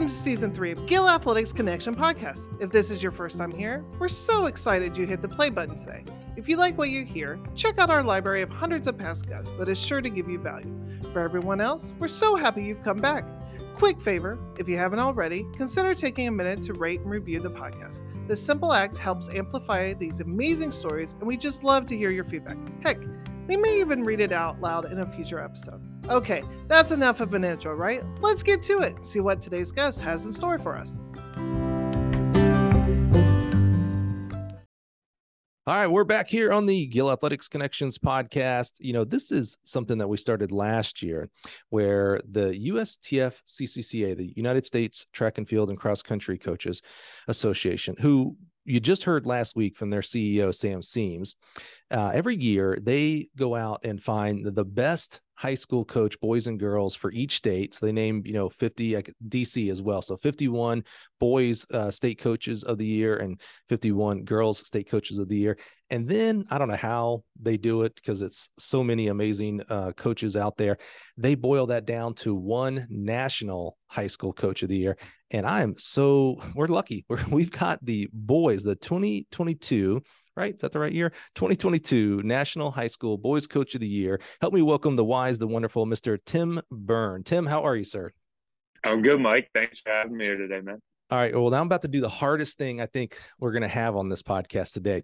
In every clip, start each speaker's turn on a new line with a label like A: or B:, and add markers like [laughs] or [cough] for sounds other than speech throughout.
A: Welcome to season three of Gill Athletics Connection podcast. If this is your first time here, we're so excited you hit the play button today. If you like what you hear, check out our library of hundreds of past guests that is sure to give you value. For everyone else, we're so happy you've come back. Quick favor, if you haven't already, consider taking a minute to rate and review the podcast. This simple act helps amplify these amazing stories, and we just love to hear your feedback. Heck, we may even read it out loud in a future episode. Okay, that's enough of an intro, right? Let's get to it. See what today's guest has in store for us.
B: All right, we're back here on the Gill Athletics Connections podcast. You know, this is something that we started last year where the USTF CCCA, the United States Track and Field and Cross Country Coaches Association, who you just heard last week from their CEO, Sam Seemes. Uh, every year, they go out and find the best high school coach, boys and girls, for each state. So they name, you know, 50 DC as well. So 51 boys uh, state coaches of the year and 51 girls state coaches of the year. And then I don't know how they do it because it's so many amazing uh, coaches out there. They boil that down to one national high school coach of the year. And I'm so [sighs] we're lucky. We're, [laughs] we've got the boys, the 2022 right? Is that the right year? 2022 National High School Boys Coach of the Year. Help me welcome the wise, the wonderful Mr. Tim Byrne. Tim, how are you, sir?
C: I'm good, Mike. Thanks for having me here today, man.
B: All right. Well, now I'm about to do the hardest thing I think we're going to have on this podcast today.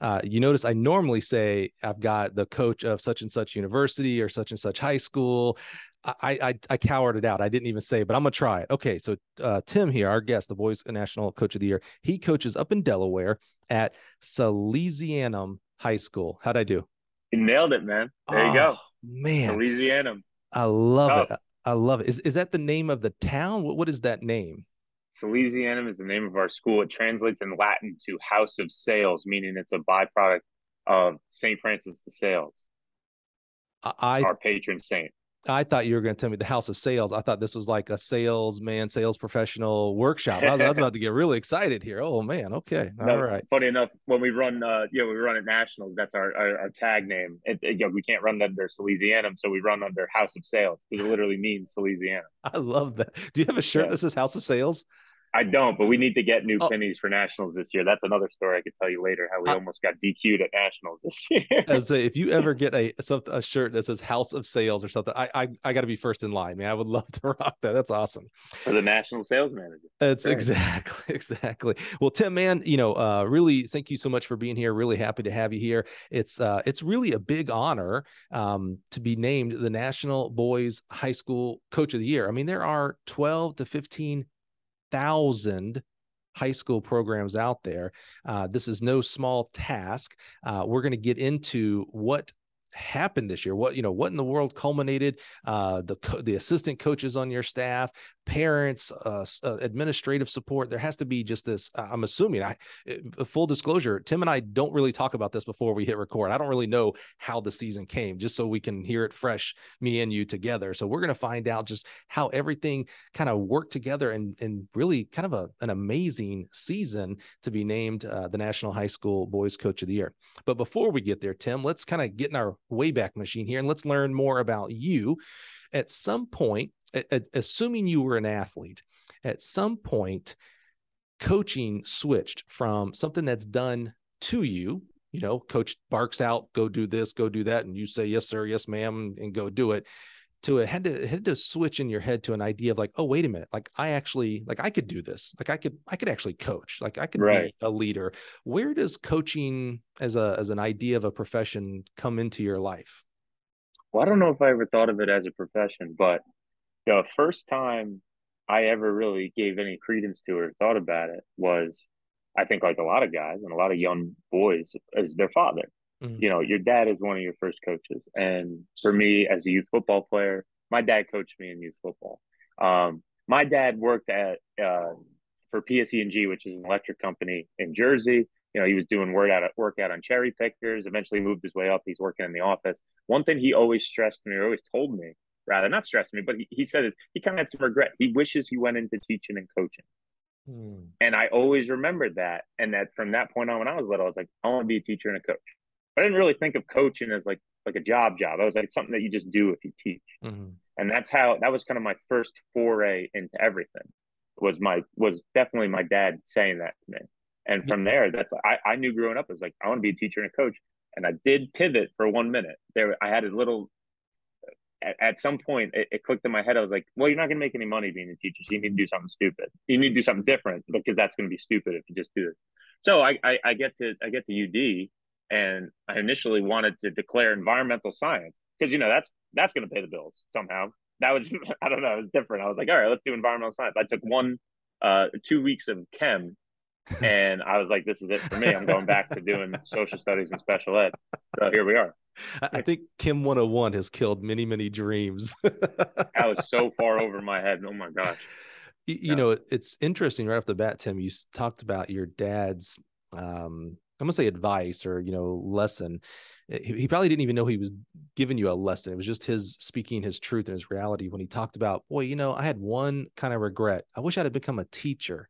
B: Uh, you notice I normally say I've got the coach of such and such university or such and such high school. I, I, I cowered it out. I didn't even say, but I'm gonna try it. Okay, so uh, Tim here, our guest, the boys national coach of the year, he coaches up in Delaware at Salesianum High School. How'd I do?
C: You nailed it, man. There oh, you go,
B: man.
C: Salesianum.
B: I love oh. it. I love it. Is is that the name of the town? What what is that name?
C: Salesianum is the name of our school. It translates in Latin to House of Sales, meaning it's a byproduct of Saint Francis de Sales,
B: I,
C: our patron saint.
B: I thought you were going to tell me the House of Sales. I thought this was like a salesman, sales professional workshop. I was, I was about to get really excited here. Oh man, okay, [laughs] all
C: no,
B: right.
C: Funny enough, when we run, uh, yeah, we run at nationals. That's our our, our tag name. It, it, you know, we can't run under Salesianum, so we run under House of Sales because it literally means Salesianum. [laughs]
B: I love that. Do you have a shirt yeah. that says House of Sales?
C: I don't, but we need to get new oh. pennies for nationals this year. That's another story I could tell you later. How we I, almost got DQ'd at nationals this [laughs] year.
B: as a, if you ever get a a shirt that says House of Sales or something, I I, I got to be first in line, man. I would [laughs] love to rock that. That's awesome.
C: For the national sales manager.
B: That's right. exactly [laughs] exactly. Well, Tim, man, you know, uh, really thank you so much for being here. Really happy to have you here. It's uh, it's really a big honor um, to be named the National Boys High School Coach of the Year. I mean, there are twelve to fifteen thousand high school programs out there. Uh, this is no small task. Uh, we're going to get into what happened this year? What you know what in the world culminated uh the the assistant coaches on your staff parents uh, uh, administrative support? There has to be just this i'm assuming i uh, full disclosure tim and i don't really talk about this before we hit record. I don't really know how the season came just so we can hear it fresh me and you together. So we're going to find out just how everything kind of worked together and and really kind of a, an amazing season to be named uh, the national high school boys coach of the year. But before we get there tim let's kind of get in our wayback machine here and let's learn more about you at some point assuming you were an athlete, at some point, coaching switched from something that's done to you. You know, coach barks out, go do this, go do that, and you say yes, sir, yes, ma'am, and go do it. To it had to had to switch in your head to an idea of like, oh, wait a minute, like I actually like I could do this, like I could I could actually coach, like I could right. be a leader. Where does coaching as a as an idea of a profession come into your life?
C: Well, I don't know if I ever thought of it as a profession, but the first time I ever really gave any credence to or thought about it was, I think, like a lot of guys and a lot of young boys, as their father. Mm-hmm. You know, your dad is one of your first coaches. And for me, as a youth football player, my dad coached me in youth football. Um, my dad worked at uh, for PSE&G, which is an electric company in Jersey. You know, he was doing work out work out on cherry pickers. Eventually, moved his way up. He's working in the office. One thing he always stressed me, or always told me, rather not stressed me, but he, he said is he kind of had some regret. He wishes he went into teaching and coaching. Hmm. And I always remembered that. And that from that point on, when I was little, I was like, I want to be a teacher and a coach. I didn't really think of coaching as like like a job job. I was like something that you just do if you teach. Mm-hmm. And that's how that was kind of my first foray into everything was my was definitely my dad saying that to me. And from there, that's I, I knew growing up, I was like, I want to be a teacher and a coach. And I did pivot for one minute. There I had a little at, at some point it, it, clicked in my head. I was like, well, you're not gonna make any money being a teacher. So you need to do something stupid. You need to do something different because that's gonna be stupid if you just do this. So I, I, I get to I get to UD and I initially wanted to declare environmental science because you know that's that's gonna pay the bills somehow that was [laughs] I don't know, it was different. I was like, all right, let's do environmental science. I took one uh two weeks of chem [laughs] and I was like, this is it for me. I'm going back to doing social studies and special ed. So here we are.
B: I think Chem 101 has killed many, many dreams. [laughs]
C: that was so far over my head. Oh my gosh.
B: You, you yeah. know, it's interesting right off the bat, Tim. You talked about your dad's um, I'm gonna say advice or you know lesson he, probably didn't even know he was giving you a lesson. It was just his speaking his truth and his reality when he talked about, boy, you know, I had one kind of regret. I wish I had become a teacher.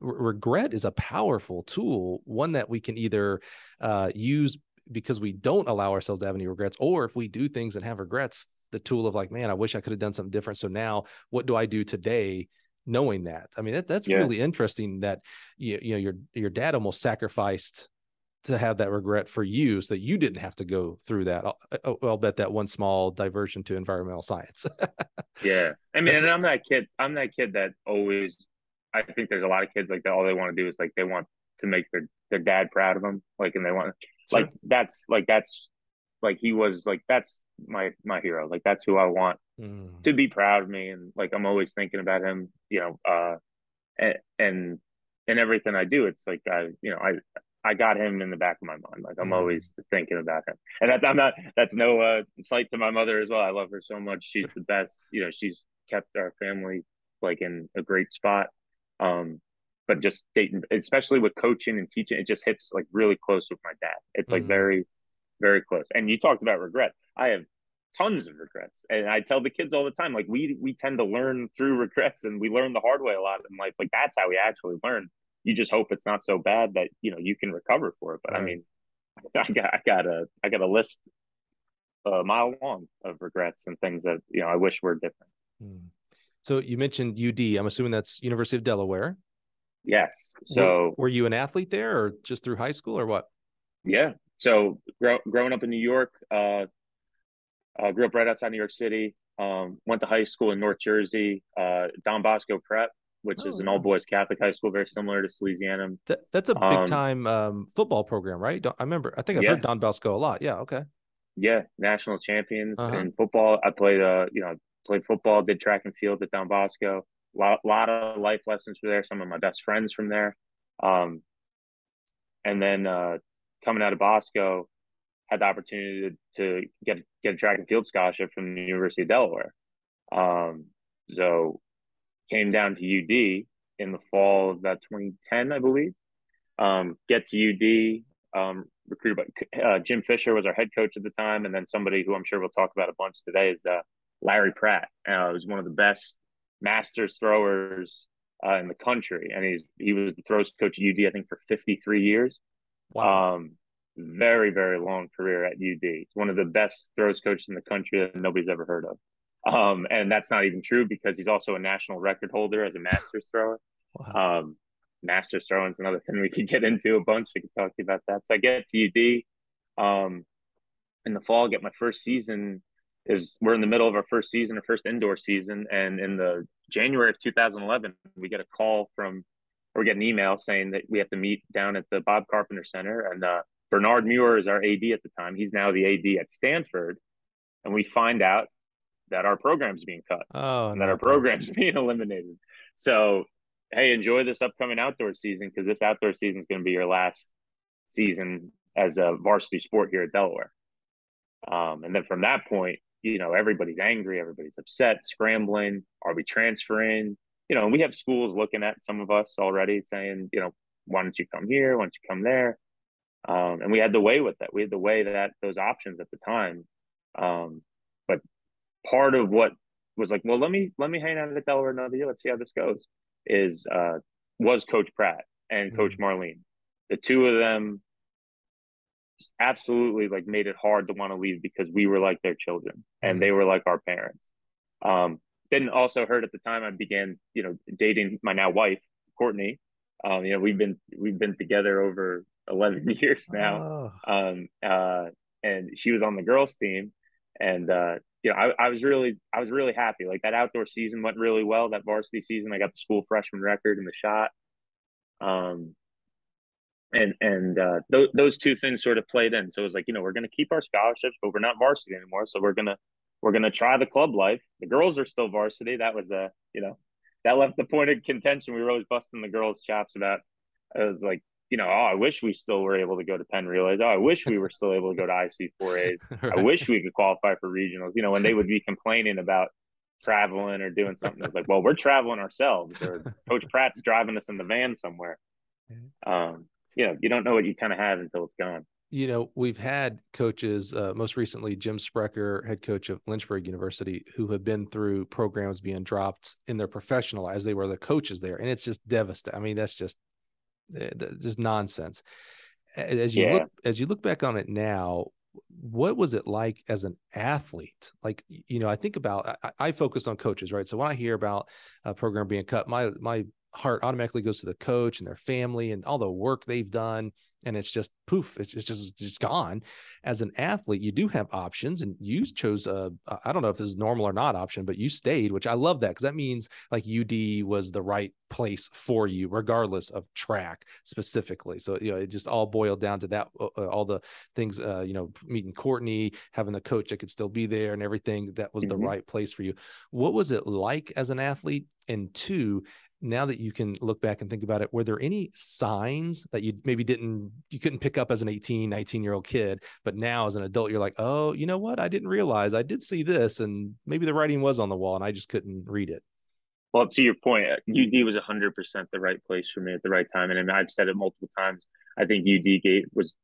B: regret is a powerful tool, one that we can either uh, use because we don't allow ourselves to have any regrets, or if we do things and have regrets, the tool of like, man, I wish I could have done something different. So now, what do I do today? knowing that i mean that, that's yeah. really interesting that you, you know your your dad almost sacrificed to have that regret for you so that you didn't have to go through that. I'll, I'll bet that one small diversion to environmental science. [laughs]
C: yeah. I mean, That's and I'm that kid, I'm that kid that always, I think there's a lot of kids like that. All they want to do is like, they want to make their, their dad proud of them. Like, and they want sure. like, that's like, that's like, he was like, that's my, my hero. Like, that's who I want mm. to be proud of me. And like, I'm always thinking about him, you know, uh, and, and, and everything I do, it's like I, you know, I I got him in the back of my mind. Like I'm mm. always thinking about him, and that's I'm not. That's no uh, slight to my mother as well. I love her so much. She's the best. You know, she's kept our family like in a great spot. Um, but just dating, especially with coaching and teaching, it just hits like really close with my dad. It's like mm. very, very close. And you talked about regret. I have tons of regrets, and I tell the kids all the time, like we we tend to learn through [laughs] regrets, and we learn the hard way a lot in life. Like that's how we actually learn you just hope it's not so bad that you know you can recover for it. But right. I mean, [laughs] I got I got a I got a list a mile long of regrets and things that you know I wish were different. Hmm.
B: So you mentioned UD. I'm assuming that's University of Delaware.
C: Yes. So
B: were, were you an athlete there, or just through high school, or what?
C: Yeah. So grow, growing up in New York, uh, uh, grew up right outside New York City. Um, went to high school in North Jersey, uh, Don Bosco Prep which oh, is an all boys Catholic high school, very similar to Salesianum.
B: That, that's a big um, time um, football program, right? I remember. I think I've yeah. heard Don Bosco a lot. Yeah. Okay.
C: Yeah, national champions uh-huh. in football. I played, uh, you know, played football, did track and field at Don Bosco. A lot, lot of life lessons were there. Some of my best friends from there. Um, and then uh, coming out of Bosco, had the opportunity to, to get get a track and field scholarship from the University of Delaware. Um, so came down to UD in the fall of that 2010, I believe. Um, get to UD, um, recruited by uh, Jim Fisher was our head coach at the time, and then somebody who I'm sure we'll talk about a bunch today is uh, Larry Pratt. Uh, was one of the best masters throwers uh, in the country, and he's he was the throws coach at UD I think for 53 years. Wow. Um, very very long career at UD. He's one of the best throws coaches in the country that nobody's ever heard of. Um, and that's not even true because he's also a national record holder as a Masters thrower. Wow. Um, Masters throwing is another [laughs] thing we could get into a bunch. We could talk to you about that. So I get to UD um, in the fall, get my first season. Is we're in the middle of our first season, our first indoor season, and in the January of 2011, we get a call from, or we get an email saying that we have to meet down at the Bob Carpenter Center, and uh, Bernard Muir is our AD at the time. He's now the AD at Stanford, and we find out that our program's being cut
B: oh,
C: and that our program's [laughs] being eliminated. So, hey, enjoy this upcoming outdoor season because this outdoor season is going to be your last season as a varsity sport here at Delaware. Um, and then from that point, you know, everybody's angry, everybody's upset, scrambling. Are we transferring? You know, and we have schools looking at some of us already saying, you know, why don't you come here? Why don't you come there? Um, and we had the way with that. We had the way that those options at the time. Um, part of what was like, well, let me let me hang out at Delaware another year. Let's see how this goes. Is uh, was Coach Pratt and Coach mm-hmm. Marlene. The two of them just absolutely like made it hard to want to leave because we were like their children and mm-hmm. they were like our parents. Um, didn't also hurt at the time. I began, you know, dating my now wife, Courtney. Um, you know, we've been we've been together over eleven [laughs] years now. Oh. Um, uh, and she was on the girls' team, and uh, you know, I, I was really I was really happy. Like that outdoor season went really well. That varsity season, I got the school freshman record in the shot. Um, and and uh, th- those two things sort of played in. So it was like, you know, we're going to keep our scholarships, but we're not varsity anymore. So we're gonna we're gonna try the club life. The girls are still varsity. That was a you know that left the point of contention. We were always busting the girls' chops about. It was like, you know, oh, I wish we still were able to go to Penn Relays. Oh, I wish we were still able to go to IC4As. right. [laughs] I wish we could qualify for regionals. You know, when they would be complaining about traveling or doing something, it's like, well, we're traveling ourselves, or Coach Pratt's driving us in the van somewhere. Um, you know, you don't know what you kind of have until it's gone.
B: You know, we've had coaches, uh, most recently Jim Sprecher, head coach of Lynchburg University, who have been through programs being dropped in their professional as they were the coaches there, and it's just devastating. I mean, that's just just nonsense. As you yeah. look as you look back on it now, what was it like as an athlete? Like, you know, I think about I, I focus on coaches, right? So when I hear about a program being cut, my my heart automatically goes to the coach and their family and all the work they've done and it's just poof it's just it's just gone. As an athlete you do have options and you chose a i don't know if this is normal or not option but you stayed which i love that because that means like ud was the right place for you regardless of track specifically. So you know it just all boiled down to that uh, uh all the things uh, you know meeting courtney having the coach that could still be there and everything that was mm-hmm. the right place for you. What was it like as an athlete? And two now that you can look back and think about it were there any signs that you maybe didn't you couldn't pick up as an 18 19 year old kid but now as an adult you're like oh you know what? I didn't realize. I did see this and maybe the writing was on the wall and i just couldn't read it.
C: Well to your point uh, ud was 100% the right place for me at the right time and i've said it multiple times. I think ud gate was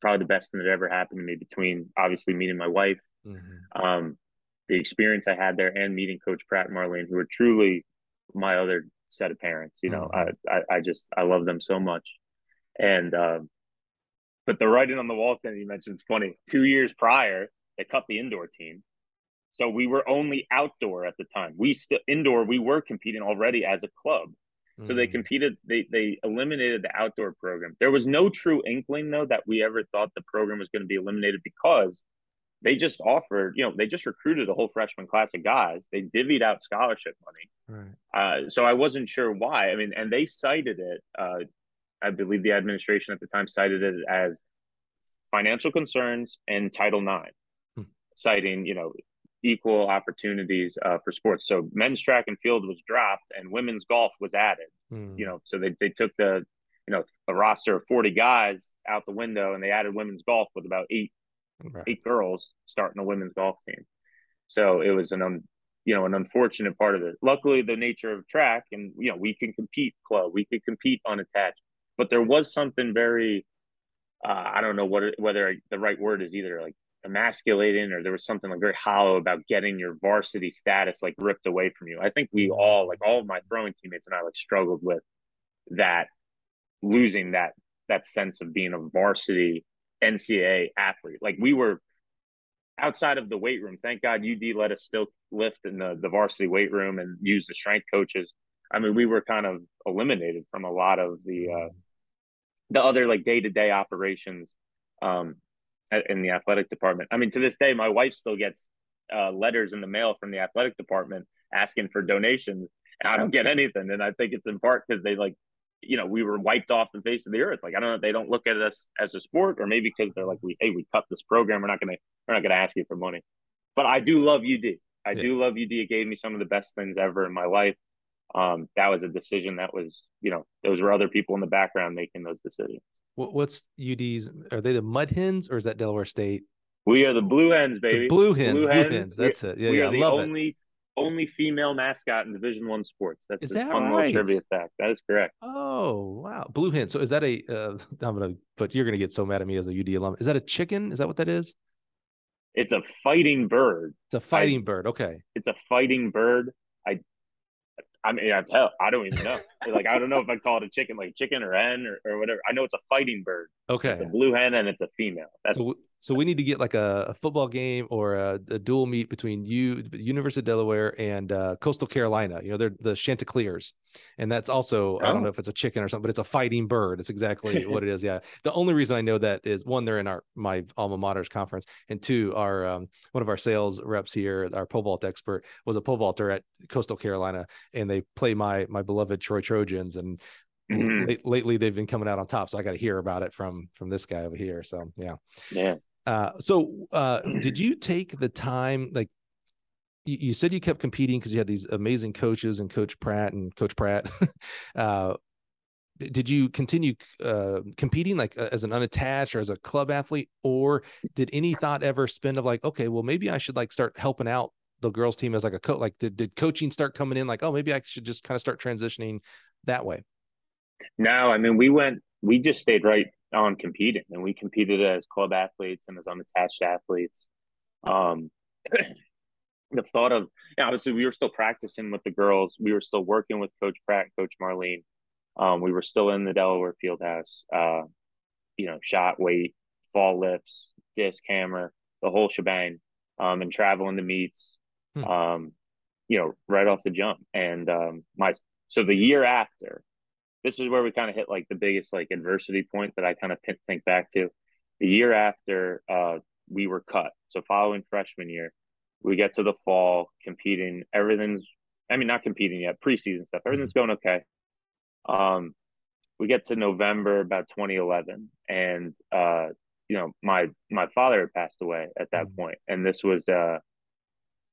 C: probably the best thing that ever happened to me between obviously meeting my wife mm-hmm. um, the experience i had there and meeting coach pratt and marlene who were truly my other set of parents. You know, mm-hmm. I, I, I just I love them so much, and um, but the writing on the wall thing you mentioned is funny. Two years prior, they cut the indoor team, so we were only outdoor at the time. We still indoor. We were competing already as a club. So they mm. competed. They they eliminated the outdoor program. There was no true inkling though that we ever thought the program was going to be eliminated because they just offered, you know, they just recruited a whole freshman class of guys. They divvied out scholarship money. Right. Uh, so I wasn't sure why. I mean, and they cited it. Uh, I believe the administration at the time cited it as financial concerns and Title IX, hmm. citing, you know, equal opportunities uh, for sports. So men's track and field was dropped and women's golf was added. Hmm. You know, so they, they took the, you know, a roster of 40 guys out the window and they added women's golf with about eight right. eight girls starting a women's golf team. So it was an um, you know an unfortunate part of it. Luckily, the nature of track, and you know we can compete club, we could compete unattached, but there was something very uh, I don't know what whether the right word is either like emasculating or there was something like very hollow about getting your varsity status like ripped away from you. I think we all like all of my throwing teammates and I like struggled with that losing that that sense of being a varsity NCAA athlete. Like we were outside of the weight room. Thank God UD let us still lift in the, the varsity weight room and use the strength coaches. I mean, we were kind of eliminated from a lot of the uh, the other like day to day operations um, in the athletic department. I mean, to this day, my wife still gets uh, letters in the mail from the athletic department asking for donations, and I don't get anything. And I think it's in part because they like you know, we were wiped off the face of the earth. Like I don't know, they don't look at us as a sport, or maybe because they're like, we hey, we cut this program, we're not gonna we're not gonna ask you for money. But I do love UD. I yeah. do love UD. It gave me some of the best things ever in my life. Um, that was a decision that was, you know, those were other people in the background making those decisions.
B: What's UD's? Are they the Mud Hens or is that Delaware State?
C: We are the Blue Hens, baby.
B: The Blue Hens. Blue, Blue Hens. That's it. Yeah, we yeah, are
C: the only it only female mascot in Division One sports. That's is a that fun right? trivia fact. That is correct.
B: Oh wow, blue hen. So is that a? Uh, [laughs] I'm gonna, but you're gonna get so mad at me as a UD alum. Is that a chicken? Is that what that is?
C: It's a fighting bird.
B: It's a fighting I, bird. Okay.
C: It's a fighting bird. I, I mean, I, hell, I don't even know. [laughs] like, I don't know if I call it a chicken, like chicken or hen or, or whatever. I know it's a fighting bird.
B: Okay.
C: It's a blue hen and it's a female. That's
B: so So we need to get like a, a football game or a, a, dual meet between you, University of Delaware, and uh, Coastal Carolina. You know, they're the Chanticleers, and that's also oh. I don't oh. know if it's a chicken or something, but it's a fighting bird. It's exactly [laughs] what it is. Yeah. The only reason I know that is one, they're in our my alma mater's conference, and two, our um, one of our sales reps here, our pole vault expert, was a pole vaulter at Coastal Carolina, and they play my my beloved Troy Trojans, and mm-hmm. lately they've been coming out on top. So I got to hear about it from from this guy over here. So yeah,
C: yeah.
B: Uh, so uh, did you take the time like you, you said you kept competing because you had these amazing coaches and coach pratt and coach pratt. [laughs] Uh, did you continue uh, competing like as an unattached or as a club athlete? Or did any thought ever spin of like okay well maybe i should like start helping out the girls team as like a coach like did, did coaching start coming in like oh maybe i should just kind of start transitioning that way
C: no i mean we went we just stayed right on competing, and we competed as club athletes and as unattached athletes. Um, [clears throat] the thought of yeah, obviously we were still practicing with the girls. We were still working with Coach Pratt, Coach Marlene. Um, we were still in the Delaware Fieldhouse. Uh, you know, shot, weight, fall lifts, disc, hammer, the whole shebang, um, and traveling to meets. Hmm. Um, you know, right off the jump. And um, my so the year after, this is where we kind of hit like the biggest like adversity point that I kind of think back to. The year after uh, we were cut, so following freshman year, we get to the fall competing. Everything's, I mean, not competing yet, preseason stuff. Everything's mm-hmm. going okay. Um, we get to November about 2011, and uh, you know, my my father had passed away at that mm-hmm. point, and this was uh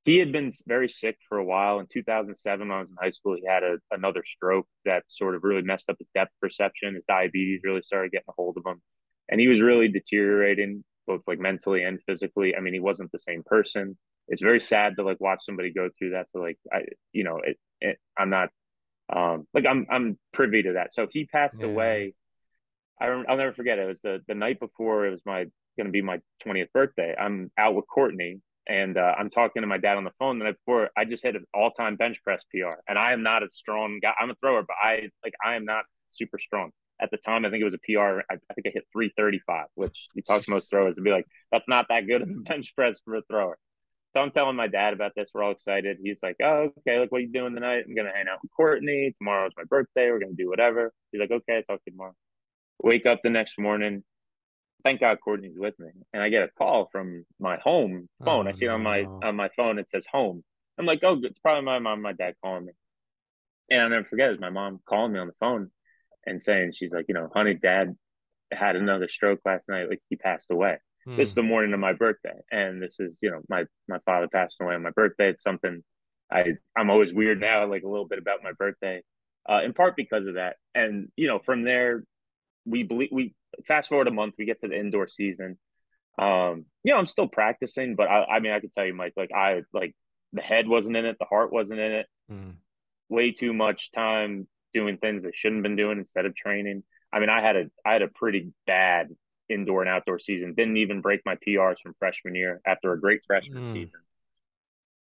C: he had been very sick for a while. In 2007, when I was in high school, he had a, another stroke that sort of really messed up his depth perception. His diabetes really started getting a hold of him, and he was really deteriorating both like mentally and physically. I mean, he wasn't the same person. It's very sad to like watch somebody go through that. To like, I, you know, it, it I'm not, um, like I'm I'm privy to that. So he passed yeah. away. I I'll never forget. It. it was the the night before it was my going to be my 20th birthday. I'm out with Courtney and uh, I'm talking to my dad on the phone the night before. I just hit an all-time bench press PR, and I am not a strong guy. I'm a thrower, but I like I am not super strong. At the time, I think it was a PR. I, I think I hit 335, which you talk to most throwers and be like, that's not that good of a [laughs] bench press for a thrower. So I'm telling my dad about this. We're all excited. He's like, oh, okay, like, what are you doing tonight? I'm going to hang out with Courtney. Tomorrow's my birthday. We're going to do whatever. He's like, okay, I'll talk to you tomorrow. Wake up the next morning thank God Courtney's with me. And I get a call from my home phone. Oh, I see it on my on my phone. It says home. I'm like, oh, it's probably my mom, my dad calling me. And I'll never forget is my mom calling me on the phone and saying she's like, you know, honey, dad had another stroke last night. Like he passed away. Hmm. This is the morning of my birthday, and this is you know my my father passed away on my birthday. It's something I I'm always weird now, like a little bit about my birthday, uh, in part because of that. And you know, from there, we believe we fast forward a month, we get to the indoor season. Um, you know, I'm still practicing, but I, I mean, I could tell you, Mike, like I like the head wasn't in it, the heart wasn't in it. Mm. Way too much time doing things that shouldn't have been doing instead of training. I mean, I had a I had a pretty bad indoor and outdoor season. Didn't even break my PRs from freshman year after a great freshman mm. season.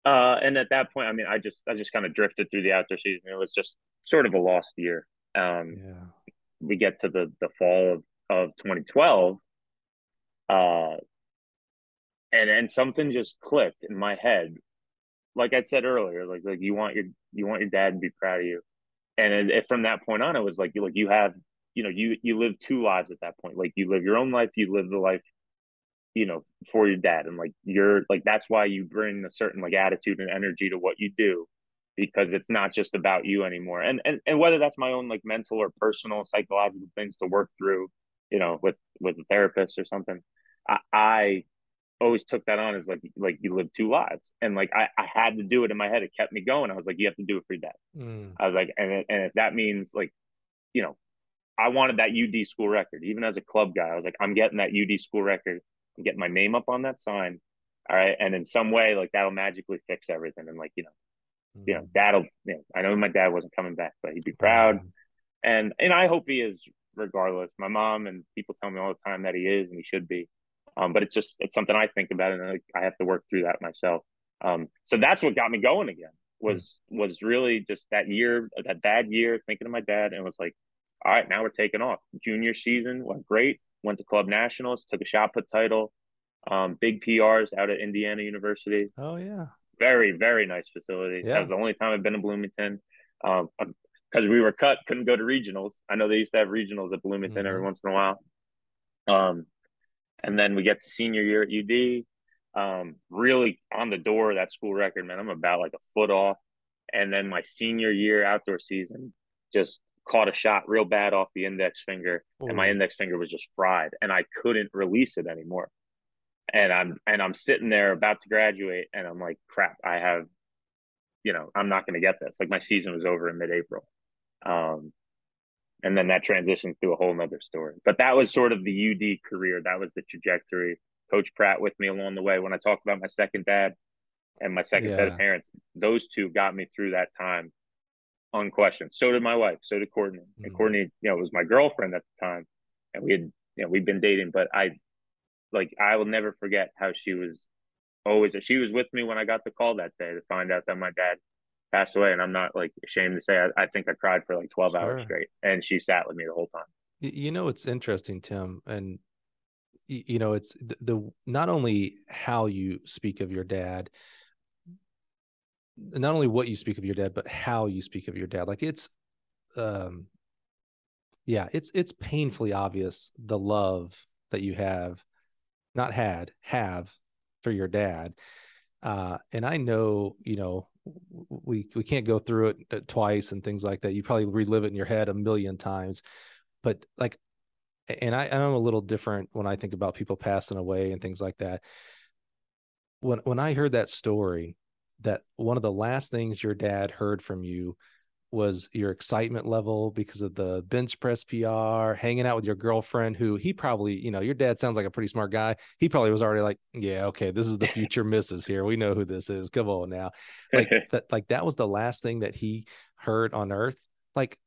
C: Uh, and at that point, I mean, I just I just kind of drifted through the outdoor season. It was just sort of a lost year. Um, yeah. We get to the the fall of of 2012 uh and and something just clicked in my head. Like i said earlier like like you want your you want your dad to be proud of you. And it, it, from that point on it was like you like you have you know you you live two lives at that point. Like you live your own life you live the life you know for your dad. And like you're like that's why you bring a certain like attitude and energy to what you do because it's not just about you anymore and and, and whether that's my own like mental or personal psychological things to work through you know, with with a therapist or something. I, I always took that on as like like you live two lives, and like I, I had to do it in my head. It kept me going. I was like, you have to do it for your dad. Mm. I was like, and and if that means like, you know, I wanted that UD school record, even as a club guy. I was like, I'm getting that UD school record. I'm getting my name up on that sign. All right, and in some way, like that'll magically fix everything. And like you know. You know, that'll. You know, I know my dad wasn't coming back, but he'd be proud. Mm. And and I hope he is regardless. My mom and people tell me all the time that he is and he should be. Um, but it's just it's something I think about and I, I have to work through that myself. Um, so that's what got me going again was was really just that year, that bad year, thinking of my dad, and was like, all right, now we're taking off. Junior season went great. Went to club nationals, took a shot put title. Um, big PRs out at Indiana University.
B: Oh yeah,
C: very very nice facility. Yeah. That was the only time I've been to Bloomington. Um, because we were cut, couldn't go to regionals. I know they used to have regionals at Bloomington mm-hmm. every once in a while. Um, and then we get to senior year at UD. Um, really on the door of that school record, man. I'm about like a foot off. And then my senior year outdoor season, just caught a shot real bad off the index finger, Ooh. and my index finger was just fried, and I couldn't release it anymore. And I'm and I'm sitting there about to graduate, and I'm like, crap, I have, you know, I'm not going to get this. Like my season was over in mid-April, um, and then that transitioned to a whole nother story. But that was sort of the UD career. That was the trajectory. Coach Pratt with me along the way. When I talked about my second dad and my second yeah. set of parents, those two got me through that time unquestioned. So did my wife. So did Courtney. Mm-hmm. And Courtney, you know, was my girlfriend at the time, and we had, you know, we'd been dating. But I, like, I will never forget how she was always. She was with me when I got the call that day to find out that my dad passed away, and I'm not like ashamed to say I, I think I cried for like 12 sure. hours straight, and she sat with me the whole time.
B: You know, it's interesting, Tim, and you know, it's the, the not only how you speak of your dad not only what you speak of your dad, but how you speak of your dad. Like it's, um, yeah, it's it's painfully obvious the love that you have, not had, have for your dad. Uh, and I know, you know, we we can't go through it uh, twice and things like that. You probably relive it in your head a million times, but like, and I I'm a little different when I think about people passing away and things like that. When when I heard that story, that one of the last things your dad heard from you was your excitement level because of the bench press PR, hanging out with your girlfriend, who he probably, you know, your dad sounds like a pretty smart guy. He probably was already like, yeah, okay, this is the [laughs] future missus here. We know who this is. Come on now. Like [laughs] that, like that was the last thing that he heard on earth. Like,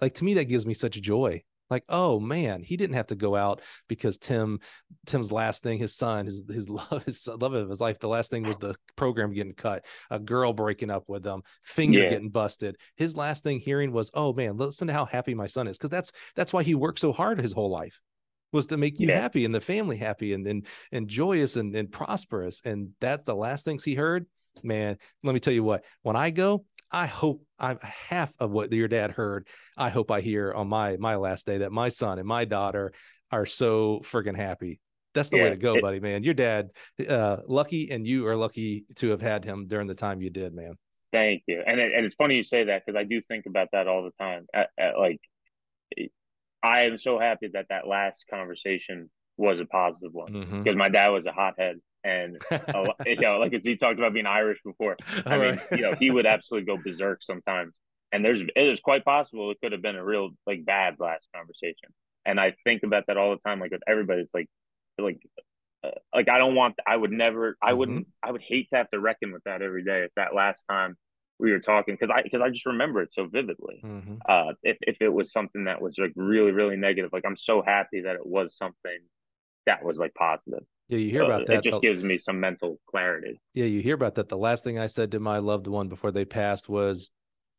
B: like to me, that gives me such joy like oh man he didn't have to go out because tim tim's last thing his son his his [laughs] love his love of his life the last thing was the program getting cut a girl breaking up with him finger yeah. getting busted his last thing hearing was oh man listen to how happy my son is because that's that's why he worked so hard his whole life was to make you yeah. happy and the family happy and and, and joyous and, and prosperous and that's the last things he heard man let me tell you what when i go I hope I'm half of what your dad heard. I hope I hear on my my last day that my son and my daughter are so freaking happy. That's the yeah, way to go, it, buddy, man. Your dad, uh, lucky, and you are lucky to have had him during the time you did, man.
C: Thank you. And it, and it's funny you say that because I do think about that all the time. At, at, like, I am so happy that that last conversation was a positive one because mm-hmm. my dad was a hothead and [laughs] a, you know, like he talked about being Irish before. I mean, you know, he would absolutely go berserk sometimes. And there's it is quite possible it could have been a real like bad last conversation. And I think about that all the time. Like with everybody, it's like like uh, like I don't want. I would never. I mm-hmm. wouldn't. I would hate to have to reckon with that every day. If that last time we were talking, because I because I just remember it so vividly. Mm-hmm. Uh, if if it was something that was like really really negative, like I'm so happy that it was something that was like positive.
B: Yeah, you hear so about that.
C: It just gives me some mental clarity.
B: Yeah, you hear about that. The last thing I said to my loved one before they passed was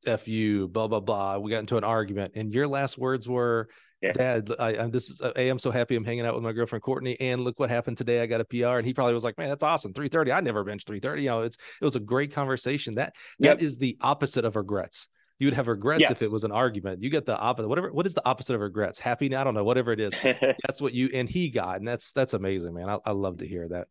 B: F you, blah, blah, blah. We got into an argument. And your last words were, yeah. Dad, I, am this is a. I'm so happy I'm hanging out with my girlfriend Courtney, and look what happened today. I got a PR, and he probably was like, "Man, that's awesome. 3:30. I never benched 3:30. You know, it's it was a great conversation. That yep. that is the opposite of regrets you would have regrets yes. if it was an argument. You get the opposite. Whatever. What is the opposite of regrets? Happy? I don't know. Whatever it is, [laughs] that's what you and he got, and that's that's amazing, man. I, I love to hear that.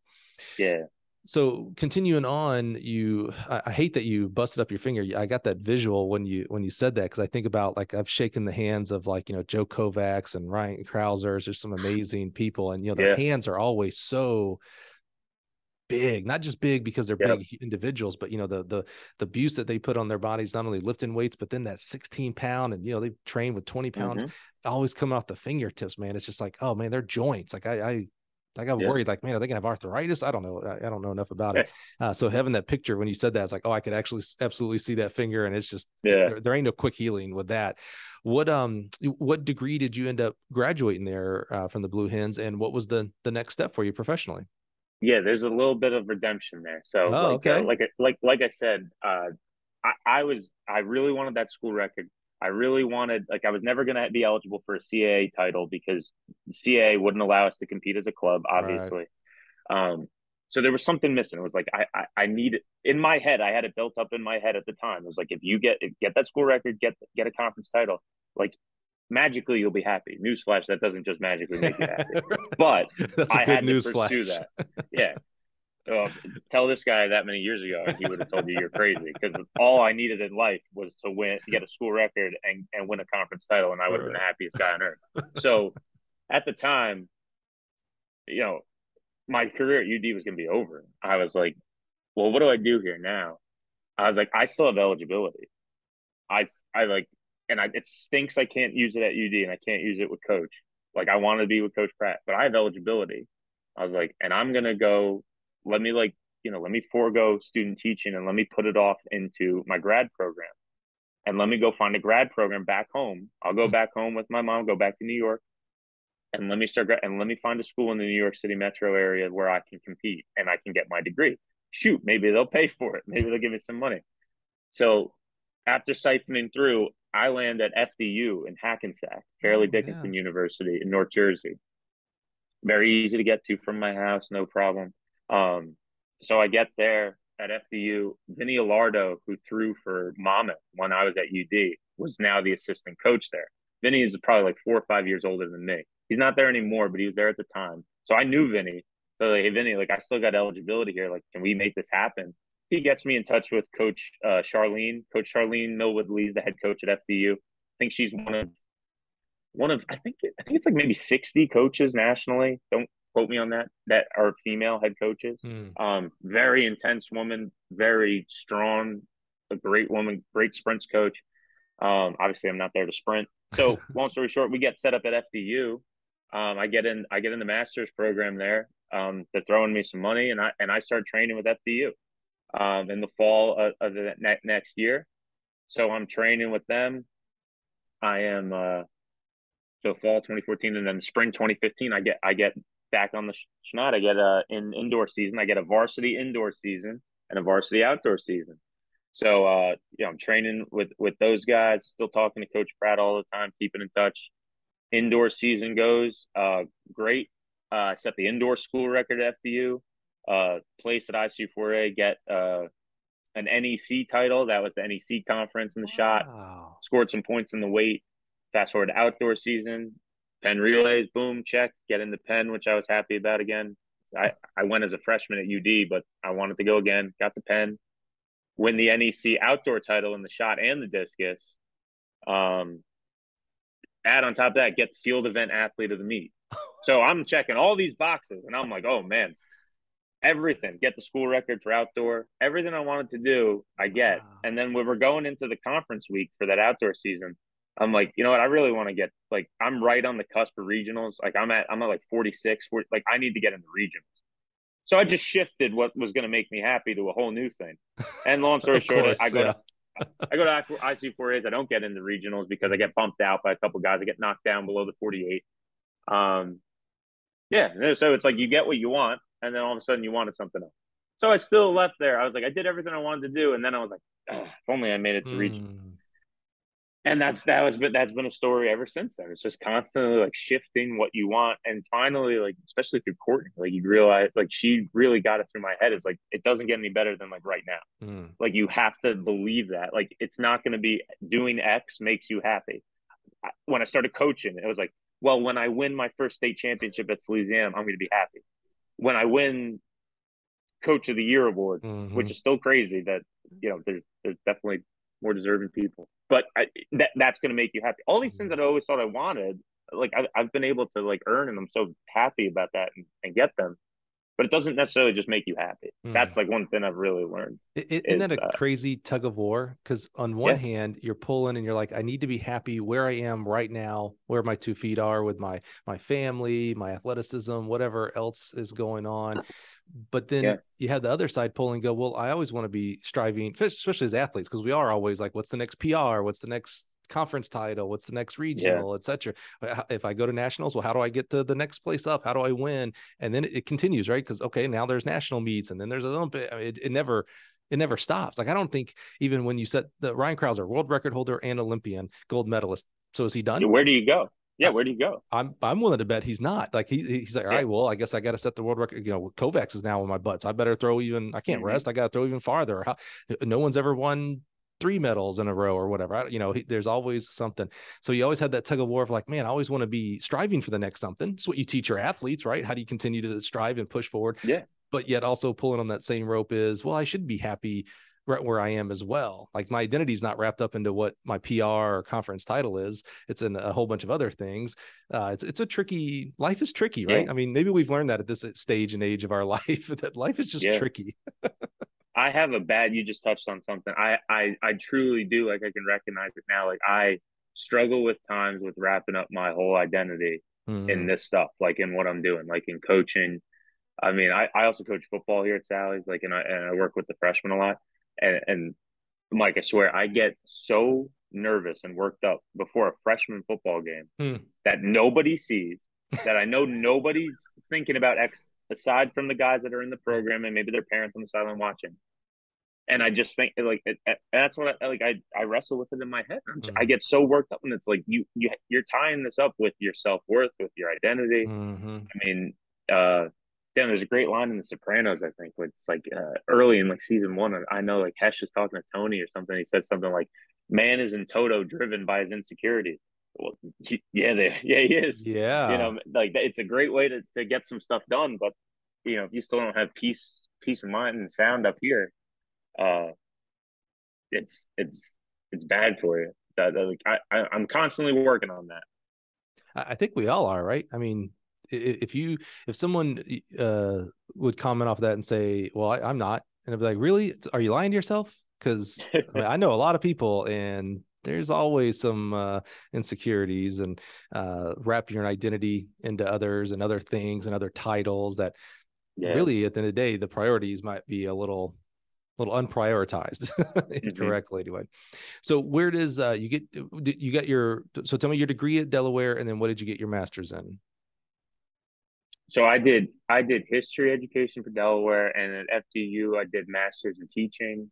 C: Yeah.
B: So continuing on, you I, I, hate that you busted up your finger. I got that visual when you when you said that because I think about like I've shaken the hands of like you know Joe Kovacs and Ryan Crouser. There's some [laughs] amazing people, and you know their yeah. hands are always so big, not just big because they're yep. big individuals, but you know the the the abuse that they put on their bodies, not only lifting weights, but then that 16 pound, and you know they train with 20 pounds, mm-hmm. always coming off the fingertips, man. It's just like, oh man, their joints. Like I I I got yeah. worried, like, man, are they gonna have arthritis? I don't know. I, I don't know enough about it. Uh, so having that picture when you said that, it's like, oh, I could actually absolutely see that finger, and it's just, yeah, there, there ain't no quick healing with that. What um, what degree did you end up graduating there uh, from the Blue Hens, and what was the the next step for you professionally?
C: Yeah, there's a little bit of redemption there. So, oh, like, uh, okay. uh, like, like, like I said, uh, I, I was, I really wanted that school record. I really wanted, like, I was never going to be eligible for a CAA title because CAA wouldn't allow us to compete as a club, obviously. Um, so there was something missing. It was like I, I I needed in my head. I had it built up in my head at the time. It was like if you get get that school record, get get a conference title, like magically you'll be happy. Newsflash, that doesn't just magically make you happy. [laughs] But
B: That's a
C: I
B: good
C: had to
B: news
C: pursue
B: flash.
C: that. Yeah. Uh, tell this guy that many years ago, and he would have told you you're crazy. Because all I needed in life was to win, get a school record, and and win a conference title, and I would have been the happiest guy on earth. [laughs] So, at the time, you know, my career at UD was going to be over. I was like, well, what do I do here now? I was like, I still have eligibility. I I like, and I, it stinks. I can't use it at UD, and I can't use it with Coach. Like, I want to be with Coach Pratt, but I have eligibility. I was like, and I'm gonna go. Let me like, you know, let me forego student teaching and let me put it off into my grad program, and let me go find a grad program back home. I'll go hmm. back home with my mom, go back to New York, and let me start and let me find a school in the New York City metro area where I can compete and I can get my degree. Shoot, maybe they'll pay for it. Maybe they'll give me some money. So after siphoning through, I land at FDU in Hackensack, Fairleigh
B: Oh,
C: Dickinson University in North Jersey. Very easy to get to from my house, no problem. Um, so I get there at FDU. Vinny Alardo, who threw for Monmouth when I was at UD, was now the assistant coach there. Vinny is probably like four or five years older than me. He's not there anymore, but he was there at the time. So I knew Vinny. So like, hey Vinny, like I still got eligibility here. Like, can we make this happen? He gets me in touch with Coach uh, Charlene. Coach Charlene Millwood Lee's the head coach at FDU. I think she's one of one of I think I think it's like maybe sixty coaches nationally. Don't quote me on that. That are female head coaches.
B: Mm.
C: Um, very intense woman, very strong, a great woman, great sprints coach. Um, obviously, I'm not there to sprint. So, [laughs] long story short, we get set up at FDU. Um, I get in, I get in the master's program there. Um, they're throwing me some money, and I and I start training with FDU um, in the fall of, of the ne- next year. So I'm training with them. I am uh, so fall 2014, and then spring 2015. I get I get back on the schneid. I get a in indoor season. I get a varsity indoor season and a varsity outdoor season. So uh, you know, I'm training with with those guys. Still talking to Coach Pratt all the time, keeping in touch. Indoor season goes uh, great. Uh, I set the indoor school record at FDU. Uh, place at IC4A, get uh, an NEC title. That was the NEC conference in the shot. Scored some points in the weight. Fast forward to outdoor season, Penn Relays, boom, check. Get in the pen, which I was happy about again. I, I went as a freshman at UD, but I wanted to go again. Got the pen, win the NEC outdoor title in the shot and the discus. Um, add on top of that, get field event athlete of the meet. [laughs] So I'm checking all these boxes, and I'm like, oh man, everything. Get the school record for outdoor. Everything I wanted to do, I get.
B: Wow.
C: And then when we're going into the conference week for that outdoor season, I'm like, you know what? I really want to get like I'm right on the cusp of regionals. Like I'm at I'm at like 46. Where, like I need to get in the regionals. So I just shifted what was going to make me happy to a whole new thing. And long story short,
B: course,
C: I go
B: yeah.
C: to I go to IC4As. I don't get into regionals because I get bumped out by a couple guys. I get knocked down below the 48. Um, yeah. So it's like you get what you want, and then all of a sudden you wanted something else. So I still left there. I was like, I did everything I wanted to do, and then I was like, "Ugh, if only I made it to regionals.
B: Mm.
C: And that's that was been that's been a story ever since then. It's just constantly like shifting what you want, and finally, like especially through Courtney, like you realize, like she really got it through my head. It's like it doesn't get any better than like right now
B: Mm.
C: like you have to believe that like it's not going to be doing x makes you happy I- when i started coaching it was like well when i win my first state championship at Salesian, i'm going to be happy when i win coach of the year award
B: Mhm.
C: which is still crazy that you know there's there's definitely more deserving people. But I, that that's going to make you happy. All these things that i always thought i wanted like I, i've been able to like earn and i'm so happy about that and, and get them but it doesn't necessarily just make you happy
B: Mm.
C: that's like one thing i've really learned
B: I- I- Isn't that a
C: uh,
B: crazy tug of war? Because on one
C: Yeah.
B: hand, you're pulling and you're like, I need to be happy where I am right now, where my two feet are with my my family, my athleticism, whatever else is going on. But then
C: Yeah.
B: you have the other side pulling, go, well, I always want to be striving, especially as athletes, because we are always like, what's the next PR? What's the next conference title? What's the next regional, et cetera? Uh, If I go to nationals, well, how do I get to the next place up? How do I win? And then it, it continues, right? Because okay, now there's national meets, and then there's Olympic. I mean, It, it never it never stops. Like I don't think even when you set the Ryan Crouser, world record holder and Olympian gold medalist. So is he done?
C: where do you go Yeah, where do you go?
B: I'm I'm willing to bet he's not. Like he he's like, all
C: Yeah.
B: right, well, I guess I got to set the world record. You know, Kovacs is now on my butt, so I better throw even. I can't
C: Mhm.
B: rest. I got to throw even farther. How, no one's ever won three medals in a row or whatever. I, you know, he, there's always something. So you always had that tug of war of like, man, I always want to be striving for the next something. It's what you teach your athletes, right? How do you continue to strive and push forward?
C: Yeah.
B: But yet also pulling on that same rope is, well, I should be happy right where I am as well. Like my identity is not wrapped up into what my PR or conference title is. It's in a whole bunch of other things. Uh, it's it's a tricky. Life is tricky, right?
C: Yeah.
B: I mean, maybe we've learned that at this stage and age of our [laughs] life that life is just
C: Yeah.
B: tricky. [laughs]
C: I have a bad. You just touched on something. I I I truly do. Like I can recognize it now. Like I struggle with times with wrapping up my whole identity
B: Mm.
C: in this stuff, like in what I'm doing, like in coaching. I mean, I, I also coach football here at Sally's, like, and I, and I work with the freshmen a lot. And, and Mike, I swear, I get so nervous and worked up before a freshman football game
B: Hmm.
C: that nobody sees, that I know [laughs] nobody's thinking about X aside from the guys that are in the program and maybe their parents on the sideline watching. And I just think like it, it- that's what I like. I, I wrestle with it in my head. I'm j- I get so worked up, and it's like you you you're tying this up with your self worth, with your identity.
B: Mhm.
C: I mean, uh, damn, there's a great line in The Sopranos, I think, where it's like uh, early in like season one. I know like Hesh is talking to Tony or something. He said something like, "Man is in toto driven by his insecurities." Well, yeah, they, [laughs] yeah, he is.
B: Yeah.
C: You know, like it's a great way to to get some stuff done. But you know, if you still don't have peace, peace of mind and sound up here, uh, it's it's it's bad for you. That, that, like, I, I I'm constantly working on that.
B: I think we all are, right? I mean, if you if someone uh would comment off that and say, "Well, I, I'm not," and I'd be like, "Really? Are you lying to yourself?" Because I, mean, I know a lot of people, and there's always some uh, insecurities and uh, wrapping your identity into others and other things and other titles that
C: Yeah.
B: really, at the end of the day, the priorities might be a little little unprioritized [laughs] incorrectly anyway. So where does uh you get you got your so tell me your degree at Delaware and then what did you get your master's in?
C: So I did I did history education for Delaware, and at FDU I did masters in teaching,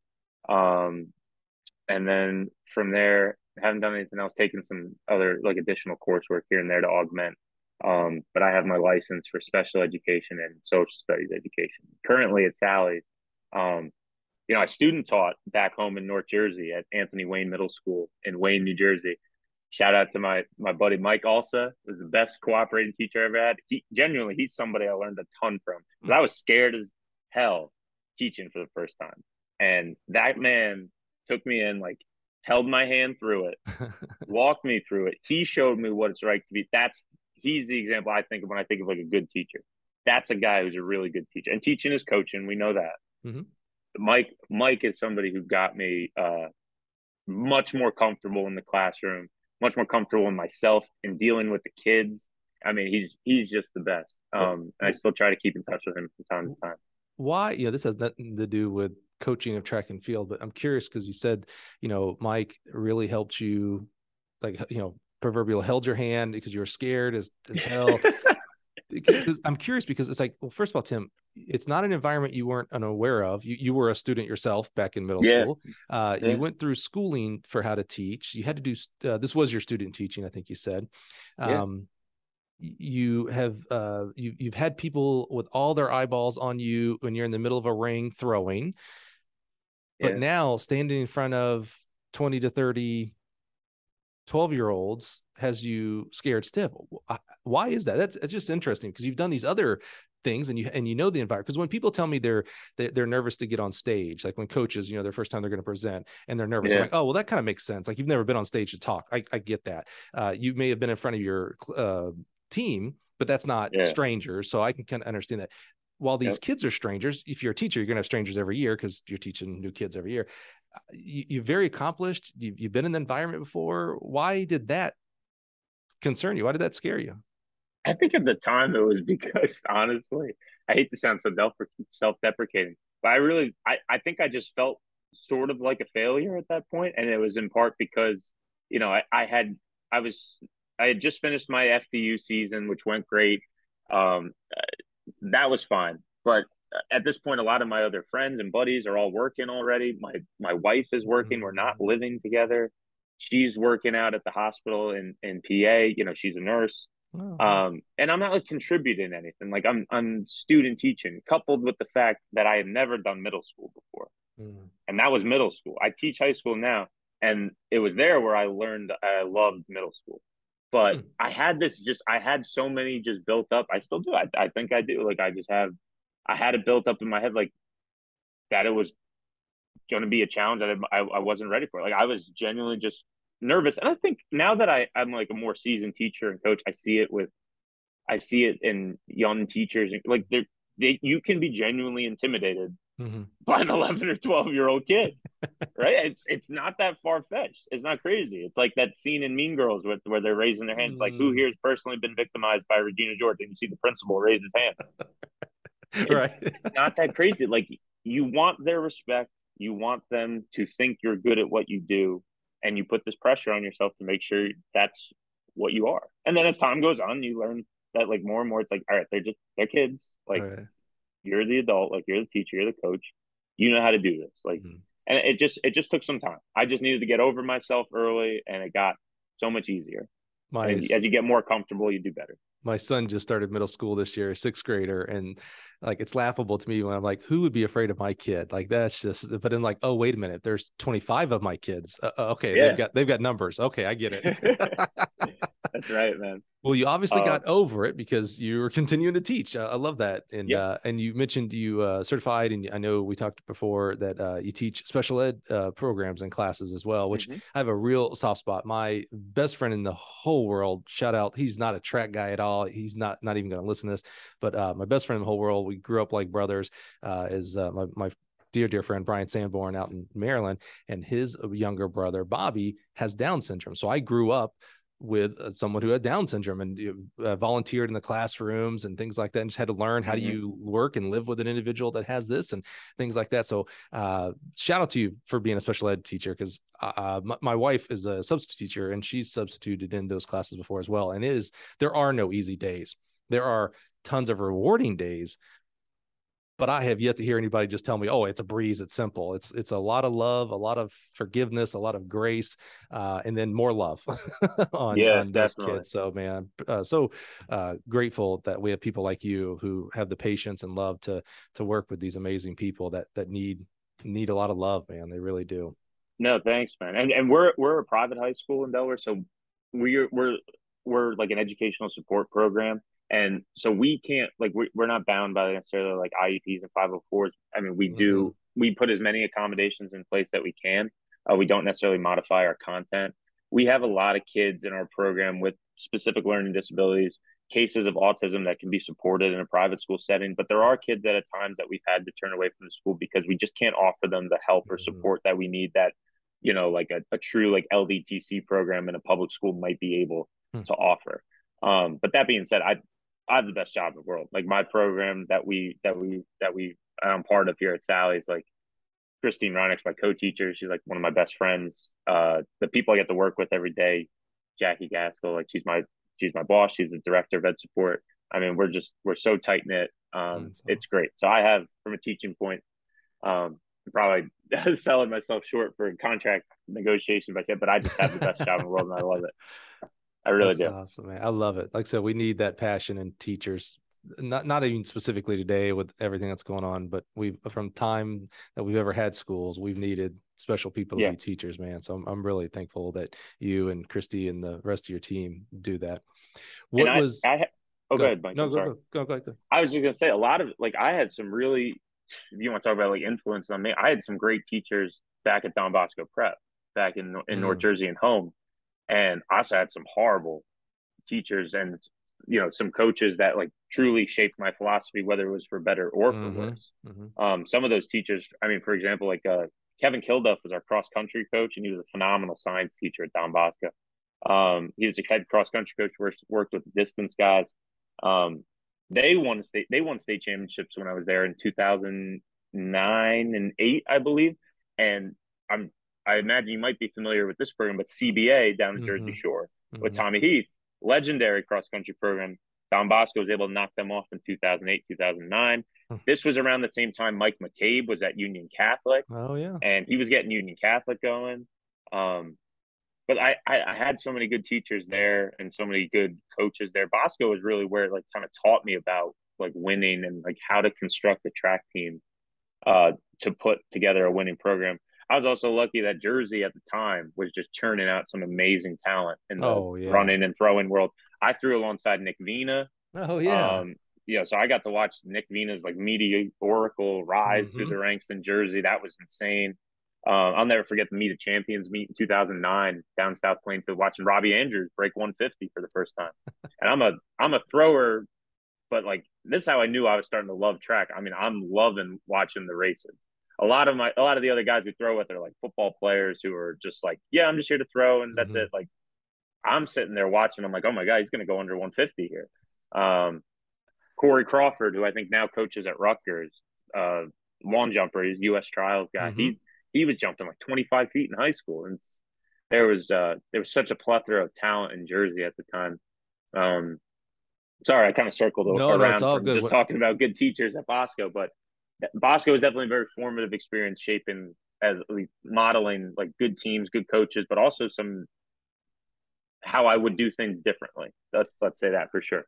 C: um, and then from there haven't done anything else. Taken some other like additional coursework here and there to augment. Um, but I have my license for special education and social studies education. Currently at Sally's, um, you know, I student taught back home in North Jersey at Anthony Wayne Middle School in Wayne, New Jersey. Shout out to my my buddy Mike Alsa, was the best cooperating teacher I ever had. He genuinely he's somebody I learned a ton from. 'Cause I was scared as hell teaching for the first time. And that man took me in, like held my hand through it, [laughs] walked me through it. He showed me what it's like to be that's he's the example I think of when I think of like a good teacher. That's a guy who's a really good teacher. And teaching is coaching, we know that.
B: Mhm.
C: Mike Mike is somebody who got me uh much more comfortable in the classroom, much more comfortable in myself in dealing with the kids. I mean, he's he's just the best. Um, and I still try to keep in touch with him from time to time.
B: Why, you know, this has nothing to do with coaching of track and field, but I'm curious because you said, you know, Mike really helped you like you know, proverbial held your hand because you were scared as, as hell. [laughs] I'm curious because it's like, well, first of all, Tim, it's not an environment you weren't unaware of. You you were a student yourself back in middle
C: Yeah.
B: school. Uh,
C: Yeah.
B: You went through schooling for how to teach. You had to do. Uh, this was your student teaching, I think you said. Um, y- You have uh, you you've had people with all their eyeballs on you when you're in the middle of a ring throwing, but
C: Yeah.
B: now standing in front of 20 to 30 12 year olds has you scared stiff why is that that's it's just interesting because you've done these other things and you and you know the environment because when people tell me they're they're, nervous to get on stage like when coaches you know their first time they're going to present and they're nervous I'm
C: Yeah.
B: like oh well that kind of makes sense like you've never been on stage to talk i, I get that uh, you may have been in front of your uh, team but that's not
C: Yeah.
B: strangers so i can kind of understand that while these
C: Yep.
B: kids are strangers if you're a teacher you're going to have strangers every year because you're teaching new kids every year Uh, you, you're very accomplished you, you've been in the environment before why did that concern you why did that scare you
C: I think at the time it was [laughs] because honestly, I hate to sound so self deprecating, but I really, I, I think I just felt sort of like a failure at that point, and it was in part because you know I, I had I was I had just finished my FDU season, which went great. Um, uh, that was fine, but at this point, a lot of my other friends and buddies are all working already. My my wife is working. We're not living together. she's working out at the hospital in in PA. You know, she's a nurse. Oh. Um, and I'm not like contributing anything. Like I'm I'm student teaching, coupled with the fact that I had never done middle school before, mm. and that was middle school. I teach high school now, and it was there where I learned I loved middle school. But mm. I had this just I had so many just built up. I still do. I I think I do. Like I just have I had it built up in my head like that it was going to be a challenge that I, I wasn't ready for. Like I was genuinely just nervous. And I think now that I, I'm like a more seasoned teacher and coach, I see it with, I see it in young teachers. Like they're, they, you can be genuinely intimidated mm-hmm. [laughs] by an 11 or 12 year old kid, [laughs] right? It's, it's not that far fetched. It's not crazy. It's like that scene in Mean Girls with, where they're raising their hands, mm. like who mm. here has personally been victimized by Regina George? And you see the principal raise his hand. [laughs] It's right. not that crazy. Like you want their respect. You want them to think you're good at what you do and you put this pressure on yourself to make sure that's what you are. And then as time goes on, you learn that like more and more, it's like, all right, they're just they're kids. Like right. You're the adult, like you're the teacher, you're the coach. You know how to do this. Like, mm-hmm. and it just it just took some time. I just needed to get over myself early, and it got so much easier. My, as you get more comfortable, you do better
B: my son just started middle school this year, sixth grader, and like it's laughable to me when I'm like, who would be afraid of my kid? Like that's just. But then like, oh wait a minute, there's 25 of my kids. Uh, uh, okay, yeah. they've got they've got numbers. Okay, I get it. [laughs] [laughs]
C: that's right, man.
B: Well, you obviously uh, got over it because you were continuing to teach. Uh, I love that. And yeah. uh, and you mentioned you uh, certified, and I know we talked before that uh, you teach special ed uh, programs and classes as well, which mm-hmm. I have a real soft spot. My best friend in the whole world, shout out, he's not a track guy at all. He's not not even going to listen to this, but my best friend in the whole world, we grew up like brothers, is my my dear, dear friend Brian Sanborn out in Maryland, and his younger brother Bobby has Down syndrome. So I grew up with uh, someone who had Down syndrome and uh, volunteered in the classrooms and things like that, and just had to learn how mm-hmm. do you work and live with an individual that has this and things like that. So, uh, shout out to you for being a special ed teacher because uh, uh my, my, wife is a substitute teacher and she's substituted in those classes before as well. And is there are no easy days. There are tons of rewarding days, but I have yet to hear anybody just tell me, "Oh, it's a breeze. It's simple. It's it's a lot of love, a lot of forgiveness, a lot of grace, uh, and then more love [laughs] on, yeah, on those kids." So, man, uh, so uh, grateful that we have people like you who have the patience and love to to work with these amazing people that that need need a lot of love, man. They really do.
C: No, thanks, man. And and we're we're a private high school in Delaware, so we're we're we're like an educational support program and so we can't like we're not bound by necessarily like IEPs and 504s. I mean, we mm-hmm. do we put as many accommodations in place that we can. Uh, we don't necessarily modify our content. We have a lot of kids in our program with specific learning disabilities, cases of autism that can be supported in a private school setting. But there are kids that at times that we've had to turn away from the school because we just can't offer them the help or mm-hmm. support that we need that, you know, like a, a true like LDTC program in a public school might be able mm-hmm. to offer. Um, but that being said, I I have the best job in the world. Like my program that we that we that we I'm part of here at Sally's like Christine Reineck's my co-teacher. She's like one of my best friends. Uh, the people I get to work with every day, Jackie Gaskell, like she's my she's my boss. She's the director of ed support. I mean, we're just we're so tight knit. Um, awesome. it's great. So I have from a teaching point, um, probably [laughs] selling myself short for contract negotiation, but but I just have the best job in the world and I love it. I really That's do.
B: Awesome, man. I love it. Like I said, we need that passion in teachers. Not not even specifically today with everything that's going on, but we've from time that we've ever had schools, we've needed special people to yeah. be teachers, man. So I'm I'm really thankful that you and Christy and the rest of your team do that.
C: What I, was I, oh go, ahead, Mike.
B: No, go, go, go, go,
C: I was just gonna say a lot of like I had some really if you want to talk about like influence on me, I had some great teachers back at Don Bosco Prep back in in mm. North Jersey and home and I also had some horrible teachers and you know some coaches that like truly shaped my philosophy, whether it was for better or for mm-hmm. worse. Mm-hmm. Um, some of those teachers, I mean, for example, like uh, Kevin Kilduff was our cross country coach, and he was a phenomenal science teacher at Don Bosco. Um, he was a head cross country coach, worked, worked with distance guys. Um, they won state they won state championships when I was there in 2009 and 8 I believe and I'm I imagine you might be familiar with this program, but CBA down the mm-hmm. Jersey Shore mm-hmm. with Tommy Heath, legendary cross country program. Don Bosco was able to knock them off in 2008, 2009. Hmm. This was around the same time Mike McCabe was at Union Catholic.
B: Oh, yeah.
C: And he was getting Union Catholic going. Um, but I, I, I had so many good teachers there and so many good coaches there. Bosco was really where it like kind of taught me about like winning and like how to construct a track team uh, to put together a winning program. I was also lucky that Jersey at the time was just churning out some amazing talent in the oh, yeah. running and throwing world. I threw alongside Nick Vena.
B: Oh yeah. Um,
C: know, so I got to watch Nick Vena's like meteorical rise mm-hmm. through the ranks in Jersey. That was insane. Uh, I'll never forget the Meet of Champions meet in 2009 down South Plainfield, watching Robbie Andrews break 150 for the first time. [laughs] and I'm a I'm a thrower, but like this is how I knew I was starting to love track. I mean, I'm loving watching the races. A lot of my a lot of the other guys we throw with are like football players who are just like, yeah, I'm just here to throw and that's mm-hmm. it. Like I'm sitting there watching. I'm like, oh my god, he's going to go under 150 here. Um, Corey Crawford, who I think now coaches at Rutgers, uh, long jumper, he's U.S. trials guy. Mm-hmm. He he was jumping like 25 feet in high school, and there was uh, there was such a plethora of talent in Jersey at the time. Um, sorry, I kind of circled no, around no, just what... talking about good teachers at Bosco, but Bosco was definitely a very formative experience, shaping as modeling like good teams, good coaches, but also some how I would do things differently. Let's let's say that for sure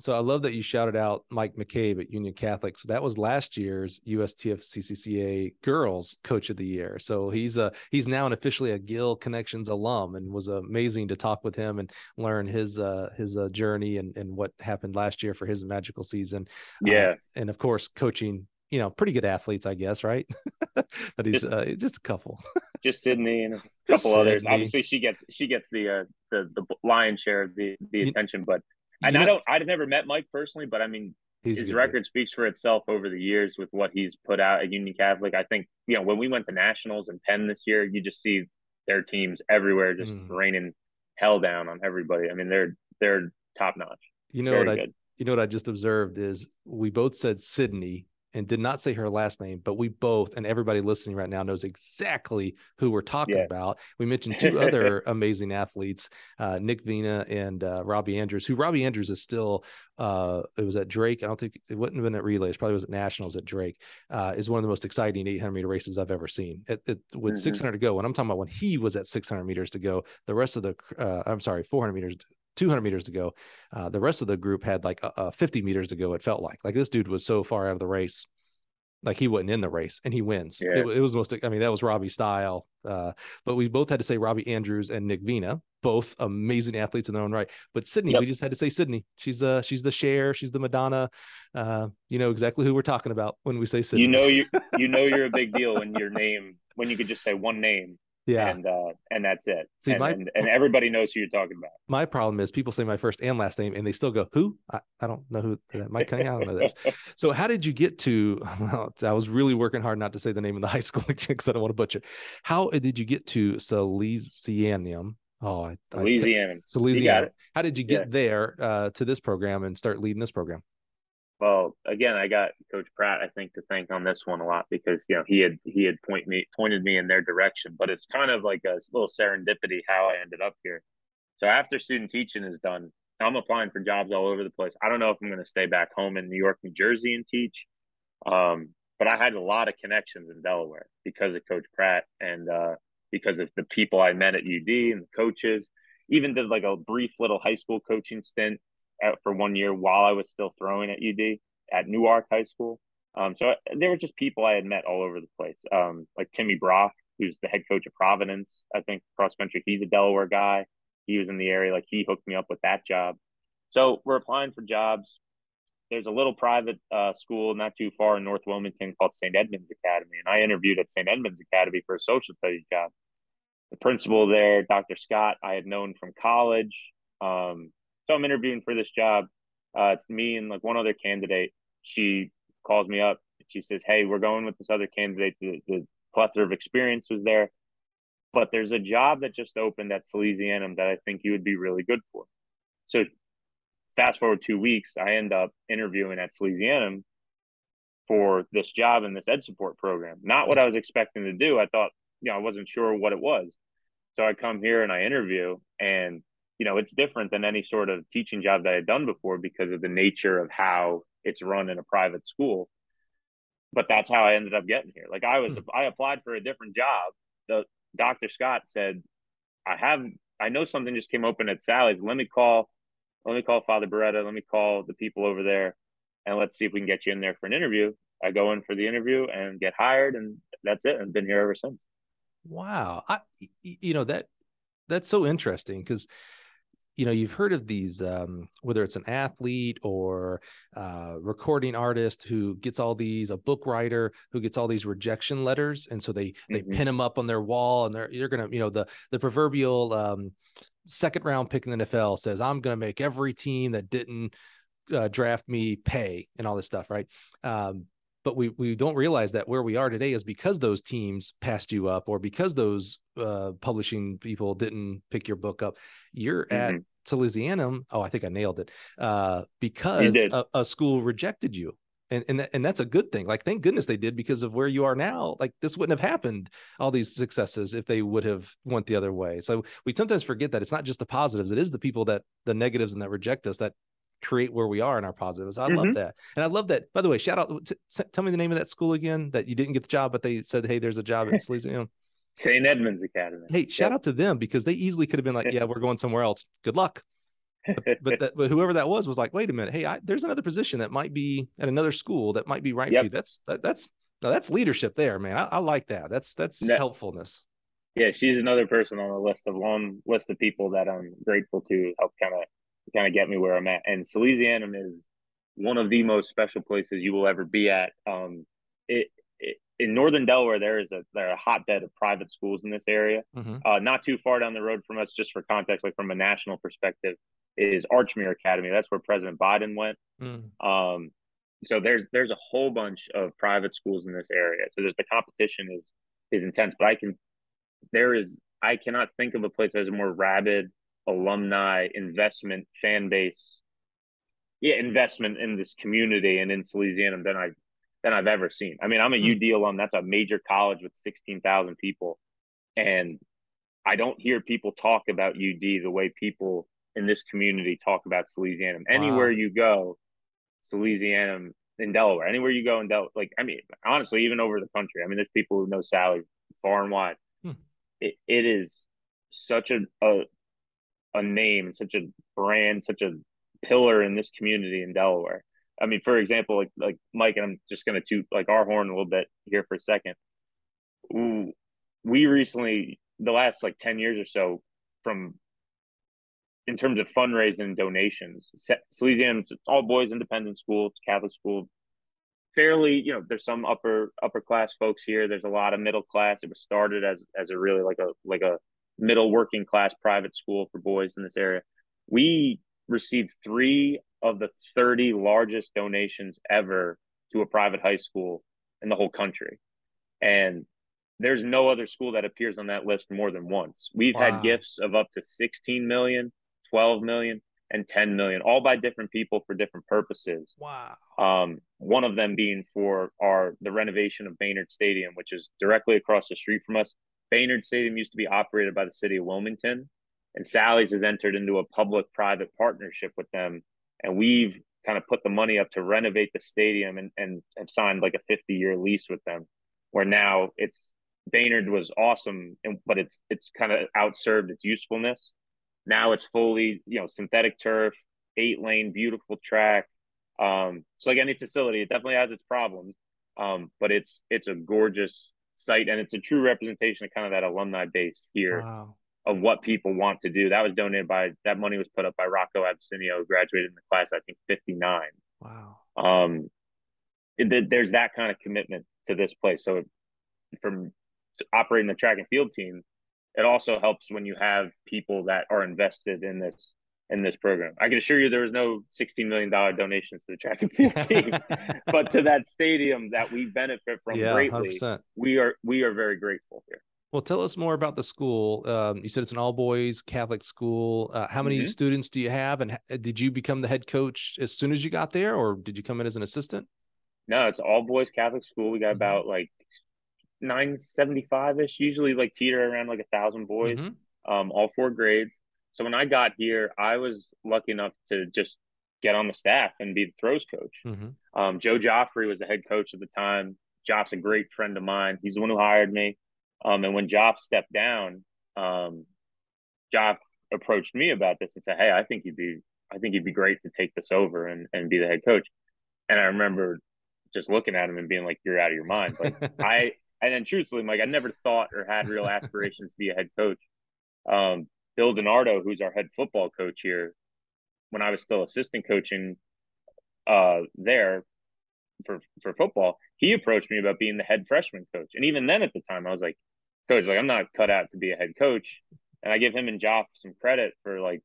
B: so I love that you shouted out Mike McCabe at Union Catholic. So that was last year's USTF CCCA Girls Coach of the Year. So he's a he's now an officially a Gill Connections alum, and was amazing to talk with him and learn his uh, his uh, journey and and what happened last year for his magical season.
C: Uh, yeah,
B: and of course coaching. You know, pretty good athletes, I guess, right? [laughs] but he's just, uh, just a couple. [laughs]
C: just Sydney and a couple others. Obviously, she gets she gets the uh, the the lion's share of the the attention, but and I don't, I've never met Mike personally, but I mean, his record dude. speaks for itself over the years with what he's put out at Union Catholic. I think, you know, when we went to nationals and Penn this year, you just see their teams everywhere just mm. raining hell down on everybody. I mean, they're they're top notch.
B: You know Very what I you know what I just observed is we both said Sydney and did not say her last name, but we both and everybody listening right now knows exactly who we're talking yeah. about. We mentioned two [laughs] other amazing athletes, uh, Nick Vena and uh, Robbie Andrews, who Robbie Andrews is still. Uh, it was at Drake. I don't think it wouldn't have been at relays. Probably was at nationals at Drake. Uh, is one of the most exciting 800 meter races I've ever seen. It, it, with mm-hmm. 600 to go, and I'm talking about when he was at 600 meters to go. The rest of the, uh, I'm sorry, 400 meters 200 meters to go. Uh, the rest of the group had like uh, 50 meters to go. It felt like like this dude was so far out of the race, like he wasn't in the race, and he wins. Yeah. It, it, was most. I mean, that was Robbie style. Uh, but we both had to say Robbie Andrews and Nick Vena, both amazing athletes in their own right. But Sydney, yep. we just had to say Sydney. She's uh she's the Cher, she's the Madonna. Uh, you know exactly who we're talking about when we say Sydney.
C: You know you [laughs] you know you're a big deal when your name when you could just say one name yeah. And uh, and that's it. See, and, my, and, and, everybody knows who you're talking about.
B: My problem is people say my first and last name and they still go, who? I, I don't know who Mike Cunningham. I don't know this. [laughs] so how did you get to [laughs] well, I was really working hard not to say the name of the [laughs] high school because I don't want to butcher. How did you get to Salesianum? Oh, I. Salesianum. How did you get yeah. there uh, to this program and start leading this program?
C: Well, again, I got Coach Pratt, I think, to thank on this one a lot because you know he had he had point me pointed me in their direction. But it's kind of like a little serendipity how I ended up here. So after student teaching is done, I'm applying for jobs all over the place. I don't know if I'm going to stay back home in New York, New Jersey, and teach. Um, but I had a lot of connections in Delaware because of Coach Pratt and uh, because of the people I met at UD and the coaches. Even did like a brief little high school coaching stint for one year while I was still throwing at UD at Newark High School. Um, so there were just people I had met all over the place, um, like Timmy Brock, who's the head coach of Providence. I think cross country, he's a Delaware guy. He was in the area, like he hooked me up with that job. So we're applying for jobs. There's a little private uh, school not too far in North Wilmington called St. Edmund's Academy, and I interviewed at St. Edmund's Academy for a social studies job. The principal there, Dr. Scott, I had known from college. Um, so I'm interviewing for this job. Uh, it's me and like one other candidate. She calls me up. She says, "Hey, we're going with this other candidate. The, the plethora of experience was there, but there's a job that just opened at Salesianum that I think you would be really good for." So, fast forward two weeks, I end up interviewing at Salesianum for this job in this ed support program. Not what I was expecting to do. I thought, you know, I wasn't sure what it was. So I come here and I interview, and you know, it's different than any sort of teaching job that I had done before because of the nature of how it's run in a private school. But that's how I ended up getting here. Like I was, hmm. I applied for a different job. The Dr. Scott said, I have I know something just came open at Sally's. Let me call let me call Father Beretta. Let me call the people over there, and let's see if we can get you in there for an interview. I go in for the interview and get hired, and that's it. And been here ever since.
B: Wow, I you know that that's so interesting because you know you've heard of these um, whether it's an athlete or uh, recording artist who gets all these a book writer who gets all these rejection letters and so they they mm-hmm. pin them up on their wall and they're you're gonna you know the the proverbial um, second round pick in the NFL says I'm gonna make every team that didn't uh, draft me pay and all this stuff right um, but we we don't realize that where we are today is because those teams passed you up or because those uh, publishing people didn't pick your book up you're mm-hmm. at Salesianum. Oh, I think I nailed it. Uh, because a, a, school rejected you. And, and and that's a good thing. Like, thank goodness they did because of where you are now. Like, this wouldn't have happened. All these successes if they would have went the other way. So we sometimes forget that it's not just the positives; it is the people that the negatives and that reject us that create where we are in our positives. I mm-hmm. love that. And I love that. By the way, shout out. T- t- tell me the name of that school again that you didn't get the job, but they said, hey, there's a job at [laughs] Salesianum.
C: St. Edmund's Academy.
B: Hey, shout yep. out to them because they easily could have been like, [laughs] yeah, we're going somewhere else. Good luck. but, [laughs] but, that, but whoever that was was like, wait a minute, hey, I, there's another position that might be at another school that might be right yep. for you. That's that, that's no, that's leadership there, man. I, I like that. That's that's no. helpfulness.
C: Yeah, she's another person on the list of long list of people that I'm grateful to help kind of kind of get me where I'm at. And Salesianum is one of the most special places you will ever be at. Um, it, in northern Delaware, there is a there are a hotbed of private schools in this area. Mm-hmm. Uh, not too far down the road from us, just for context, like from a national perspective, is Archmere Academy. That's where President Biden went. Mm. Um, so there's there's a whole bunch of private schools in this area. So there's the competition is is intense, but I can there is I cannot think of a place that has a more rabid alumni investment fan base yeah investment in this community and in Salesianum than I than I've ever seen. I mean, I'm a mm-hmm. UD alum. That's a major college with 16,000 people. And I don't hear people talk about UD the way people in this community talk about Salesianum. Wow. Anywhere you go, Salesianum in Delaware, anywhere you go in Delaware, like, I mean, honestly, even over the country, I mean, there's people who know Sally far and wide. Hmm. It, it is such a, a, a name, such a brand, such a pillar in this community in Delaware. I mean, for example, like like Mike, and I'm just gonna toot like our horn a little bit here for a second. We recently, the last like ten years or so, from in terms of fundraising donations, Salesianum, all boys independent school, Catholic school, fairly, you know, there's some upper upper class folks here. There's a lot of middle class. It was started as as a really like a like a middle working class private school for boys in this area. We received three of the 30 largest donations ever to a private high school in the whole country. And there's no other school that appears on that list more than once. We've wow. had gifts of up to 16 million, 12 million, and 10 million, all by different people for different purposes.
B: Wow.
C: Um, one of them being for our the renovation of Baynard Stadium, which is directly across the street from us. Baynard Stadium used to be operated by the city of Wilmington, and Sally's has entered into a public-private partnership with them and we've kind of put the money up to renovate the stadium and, and have signed like a 50 year lease with them where now it's Baynard was awesome and but it's it's kind of outserved its usefulness. Now it's fully you know synthetic turf eight lane beautiful track. Um so like any facility it definitely has its problems um but it's it's a gorgeous site and it's a true representation of kind of that alumni base here. Wow of what people want to do. That was donated by that money was put up by Rocco Abessinio, graduated in the class I think 59.
B: Wow.
C: Um it, there's that kind of commitment to this place. So from operating the track and field team, it also helps when you have people that are invested in this in this program. I can assure you there was no $16 million donations to the track and field team, [laughs] but to that stadium that we benefit from yeah, greatly, 100%. we are we are very grateful here.
B: Well, tell us more about the school. Um, you said it's an all boys Catholic school. Uh, how many mm-hmm. students do you have? And did you become the head coach as soon as you got there, or did you come in as an assistant?
C: No, it's all boys Catholic school. We got mm-hmm. about like 975 ish, usually like teeter around like a thousand boys, mm-hmm. um, all four grades. So when I got here, I was lucky enough to just get on the staff and be the throws coach. Mm-hmm. Um, Joe Joffrey was the head coach at the time. Joff's a great friend of mine. He's the one who hired me. Um, and when Joff stepped down, um, Joff approached me about this and said, "Hey, I think you'd be, I think you'd be great to take this over and and be the head coach." And I remember just looking at him and being like, "You're out of your mind." Like [laughs] I, and then truthfully, like I never thought or had real aspirations to be a head coach. Um, Bill DiNardo, who's our head football coach here, when I was still assistant coaching uh, there for for football, he approached me about being the head freshman coach. And even then, at the time, I was like, "Coach, like I'm not cut out to be a head coach." And I give him and Joff some credit for like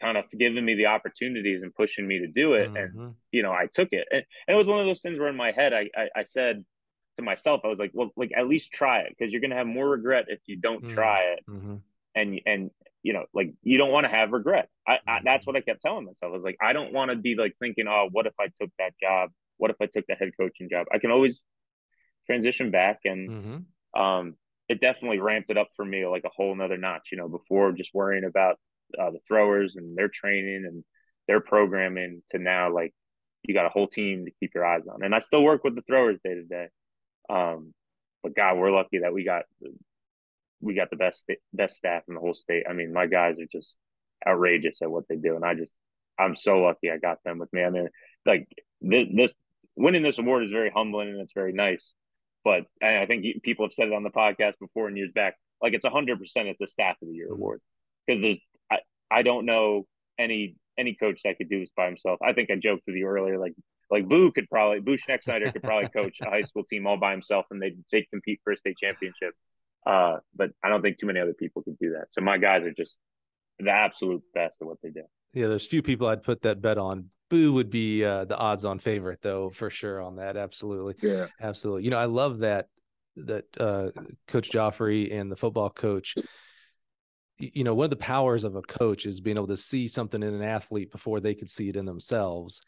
C: kind of giving me the opportunities and pushing me to do it. Mm-hmm. And you know, I took it. And, and, it was one of those things where in my head, I, I, I said to myself, I was like, "Well, like at least try it because you're gonna have more regret if you don't mm-hmm. try it." Mm-hmm. And and you know, like you don't want to have regret. I, I, that's what I kept telling myself. I was like, I don't want to be like thinking, oh, what if I took that job? What if I took the head coaching job? I can always transition back, and mm-hmm. um, it definitely ramped it up for me like a whole nother notch. You know, before just worrying about uh, the throwers and their training and their programming to now like you got a whole team to keep your eyes on. And I still work with the throwers day to day. Um, but God, we're lucky that we got we got the best best staff in the whole state. I mean, my guys are just outrageous at what they do, and I just I'm so lucky I got them with me. I mean, like this, this winning this award is very humbling and it's very nice. But I think people have said it on the podcast before and years back. Like it's hundred percent, it's a staff of the year award because there's I, I don't know any any coach that could do this by himself. I think I joked with you earlier, like like Boo could probably Boo Schexnayder could probably [laughs] coach a high school team all by himself and they they compete for a state championship. Uh, but I don't think too many other people could do that. So my guys are just the absolute best at what they do.
B: Yeah, there's few people I'd put that bet on. Boo would be uh, the odds-on favorite, though, for sure on that. Absolutely,
C: yeah,
B: absolutely. You know, I love that that uh, Coach Joffrey and the football coach. You know, one of the powers of a coach is being able to see something in an athlete before they could see it in themselves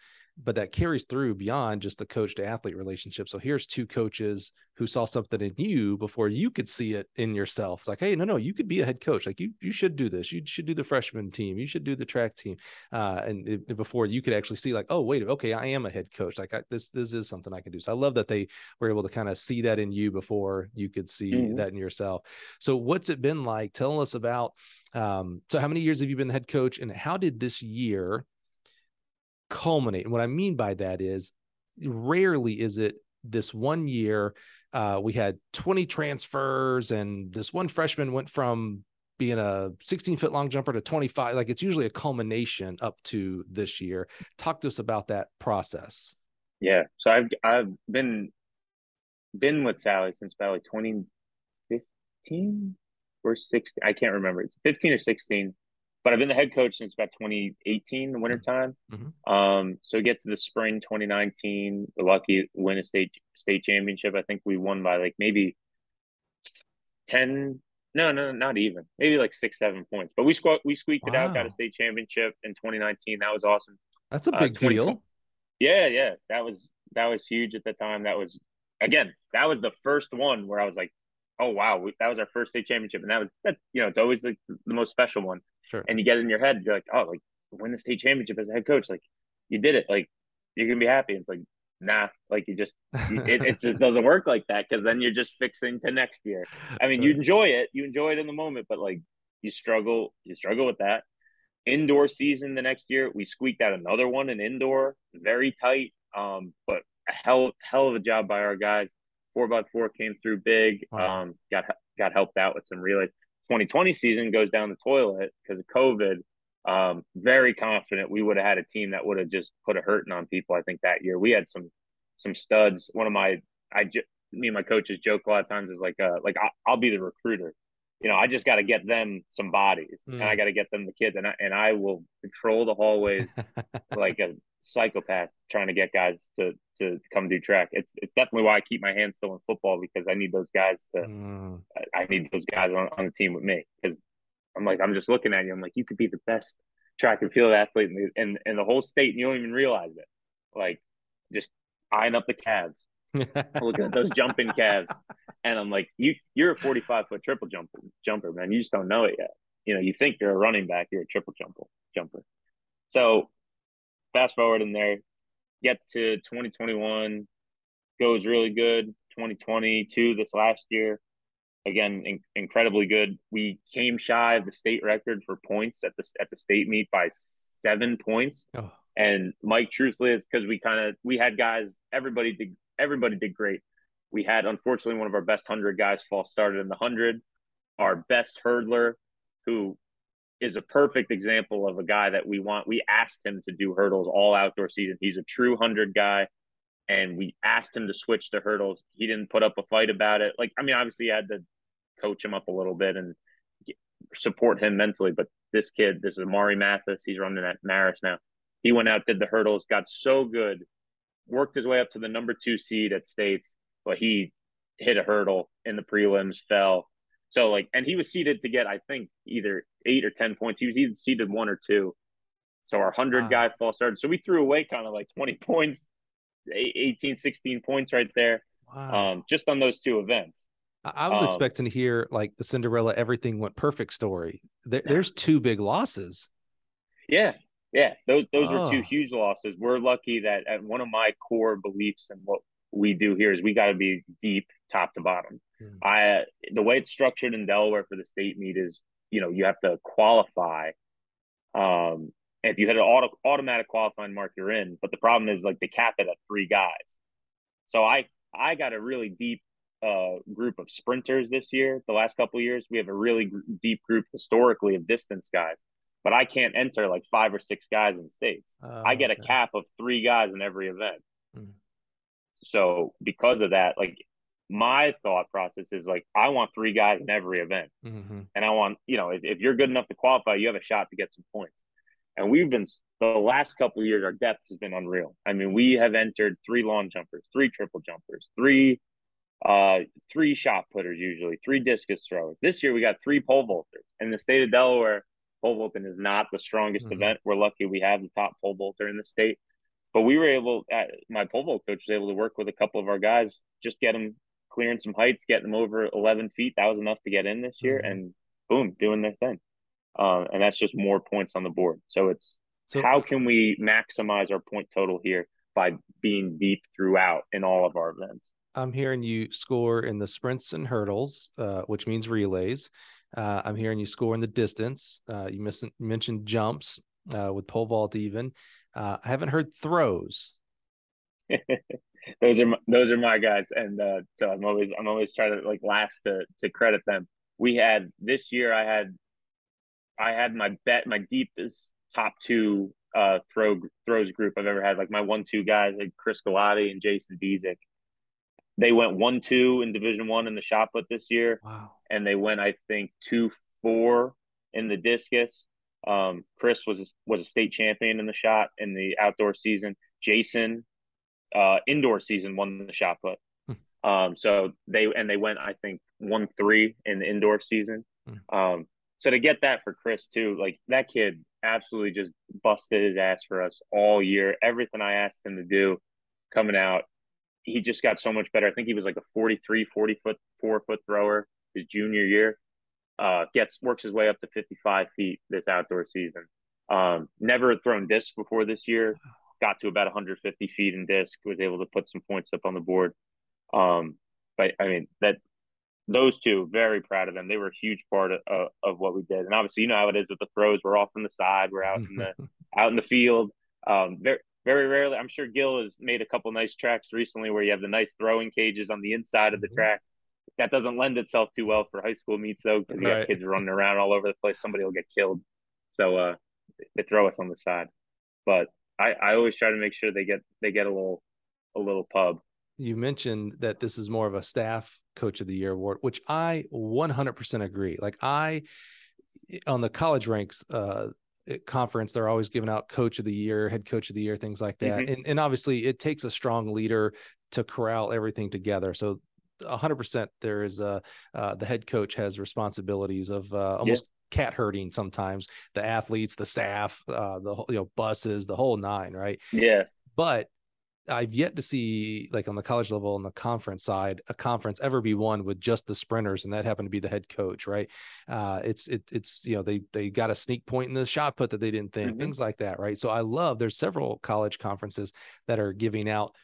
B: but that carries through beyond just the coach to athlete relationship. So here's two coaches who saw something in you before you could see it in yourself. It's like, hey, no, no, you could be a head coach. Like you, you should do this. You should do the freshman team. You should do the track team. Uh, and it, before you could actually see, like, oh, wait, okay, I am a head coach. Like I, this, this is something I can do. So I love that they were able to kind of see that in you before you could see mm-hmm. that in yourself. So what's it been like? Tell us about. Um, so how many years have you been the head coach, and how did this year? Culminate. And what I mean by that is rarely is it this one year uh, we had 20 transfers and this one freshman went from being a 16 foot long jumper to 25 like it's usually a culmination up to this year. Talk to us about that process.
C: Yeah. So i've i've been been with sally since about like 2015 or 16 i can't remember. It's 15 or 16 but I've been the head coach since about 2018, the wintertime. Mm-hmm. Um, so get to the spring 2019, we're lucky win a state state championship. I think we won by like maybe 10, no, no, not even, maybe like six, seven points. But we squat, we squeaked wow. it out, got a state championship in 2019. That was awesome.
B: That's a uh, big uh, deal.
C: Yeah, yeah, that was that was huge at the time. That was again, that was the first one where I was like, oh wow, we, that was our first state championship, and that was that. You know, it's always like the most special one.
B: Sure.
C: And you get it in your head, you're like, oh, like win the state championship as a head coach, like you did it, like you're gonna be happy. It's like nah, like you just it, it just doesn't work like that because then you're just fixing to next year. [laughs] I mean, you enjoy it, you enjoy it in the moment, but like you struggle, you struggle with that. Indoor season the next year, we squeaked out another one in indoor, very tight, um, but a hell hell of a job by our guys four by four came through big. Wow. Um, got got helped out with some relays. 2020 season goes down the toilet because of COVID. Um, very confident we would have had a team that would have just put a hurting on people. I think that year we had some some studs. One of my I me and my coaches joke a lot of times is like uh like I'll, I'll be the recruiter you know, I just got to get them some bodies mm. and I hmm. got to get them the kids and I, and I will patrol the hallways [laughs] like a psychopath trying to get guys to, to come do track. It's, it's definitely why I keep my hands still in football because I need those guys to, mm. I need those guys on, on the team with me because I'm like, I'm just looking at you. I'm like, you could be the best track and field athlete in the, in, in the whole state and you don't even realize it. Like just eyeing up the calves [laughs] looking at those jumping calves, and I'm like, you you're a 45 foot triple jumper jumper, man. You just don't know it yet. You know, you think you're a running back, you're a triple jumper jumper. So fast forward in there, get to 2021, goes really good. 2022, this last year, again, in, incredibly good. We came shy of the state record for points at the at the state meet by seven points. Oh. And Mike, truthfully, is because we kind of we had guys. Everybody did. Everybody did great. We had unfortunately one of our best hundred guys fall started in the hundred. Our best hurdler, who is a perfect example of a guy that we want. We asked him to do hurdles all outdoor season. He's a true hundred guy, and we asked him to switch to hurdles. He didn't put up a fight about it. Like I mean, obviously, you had to coach him up a little bit and support him mentally. But this kid, this is Amari Mathis. He's running at Marist now. He went out, did the hurdles, got so good, worked his way up to the number two seed at states, but he hit a hurdle in the prelims, fell. So like, and he was seeded to get, I think, either eight or ten points. He was either seeded one or two. So our hundred wow. guy fall started. So we threw away kind of like twenty [laughs] points, 18, 16 points right there, wow. um, just on those two events.
B: I was um, expecting to hear like the Cinderella everything went perfect story. There, there's two big losses.
C: Yeah, yeah, those those oh. are two huge losses. We're lucky that at one of my core beliefs and what we do here is we got to be deep top to bottom. Mm. I the way it's structured in Delaware for the state meet is you know you have to qualify. Um, if you hit an auto, automatic qualifying mark, you're in. But the problem is like they cap it at three guys. So I I got a really deep uh, group of sprinters this year. The last couple years, we have a really gr- deep group historically of distance guys. But I can't enter like five or six guys in states. Oh, I get a cap of three guys in every event. Mm. So because of that, like my thought process is like I want three guys in every event, mm-hmm. and I want you know if, if you're good enough to qualify, you have a shot to get some points. And we've been the last couple of years, our depth has been unreal. I mean, we have entered three long jumpers, three triple jumpers, three uh, three shot putters usually, three discus throwers. This year we got three pole vaulters. In the state of Delaware, pole vaulting is not the strongest mm-hmm. event. We're lucky we have the top pole vaulter in the state. But we were able, at, my pole vault coach was able to work with a couple of our guys, just get them clearing some heights, getting them over 11 feet. That was enough to get in this year, mm-hmm. and boom, doing their thing. Uh, and that's just more points on the board. So it's so, how can we maximize our point total here by being deep throughout in all of our events?
B: I'm hearing you score in the sprints and hurdles, uh, which means relays. Uh, I'm hearing you score in the distance. Uh, you miss, mentioned jumps uh, with pole vault even. Uh, I haven't heard throws. [laughs]
C: those are my, those are my guys, and uh, so I'm always I'm always trying to like last to to credit them. We had this year. I had I had my bet my deepest top two uh throw throws group I've ever had. Like my one two guys, like Chris Galati and Jason Bezick they went one two in Division One in the shot put this year.
B: Wow.
C: And they went, I think, two four in the discus. Um, Chris was was a state champion in the shot in the outdoor season. Jason, uh, indoor season won the shot put. Hmm. Um, so they and they went, I think, one three in the indoor season. Hmm. Um, so to get that for Chris too, like that kid absolutely just busted his ass for us all year. Everything I asked him to do coming out, he just got so much better. I think he was like a 43, 40 foot, four foot thrower his junior year. Uh, gets works his way up to 55 feet this outdoor season. Um, never thrown disc before this year. Got to about 150 feet in disc. Was able to put some points up on the board. Um, but I mean that those two, very proud of them. They were a huge part of, of, of, what we did. And obviously, you know how it is with the throws. We're off from the side. We're out in the [laughs] out in the field. Um, very very rarely. I'm sure Gill has made a couple nice tracks recently where you have the nice throwing cages on the inside of the mm-hmm. track. That doesn't lend itself too well for high school meets though, because you right. have kids running around all over the place. Somebody will get killed. So uh, they throw us on the side. But I, I always try to make sure they get they get a little a little pub.
B: You mentioned that this is more of a staff coach of the year award, which I 100% agree. Like I on the college ranks, uh, conference they're always giving out coach of the year head coach of the year things like that mm-hmm. and, and obviously it takes a strong leader to corral everything together so 100% there is a uh, the head coach has responsibilities of uh, almost yeah. cat herding sometimes the athletes the staff uh, the you know buses the whole nine right
C: yeah
B: but I've yet to see like on the college level on the conference side a conference ever be won with just the sprinters and that happened to be the head coach right uh it's it, it's you know they they got a sneak point in the shot put that they didn't think mm-hmm. things like that right so I love there's several college conferences that are giving out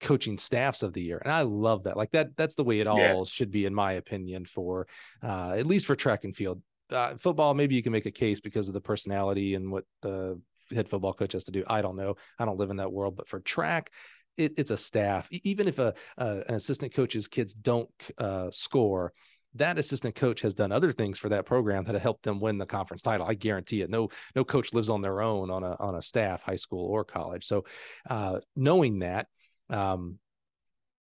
B: coaching staffs of the year and i love that like that that's the way it all yeah. should be in my opinion for uh, at least for track and field uh, football maybe you can make a case because of the personality and what the head football coach has to do i don't know i don't live in that world but for track it, it's a staff even if a, an assistant coach's kids don't uh, score that assistant coach has done other things for that program that have helped them win the conference title. I guarantee it. No, no coach lives on their own on a on a staff, high school or college. So, uh, knowing that, um,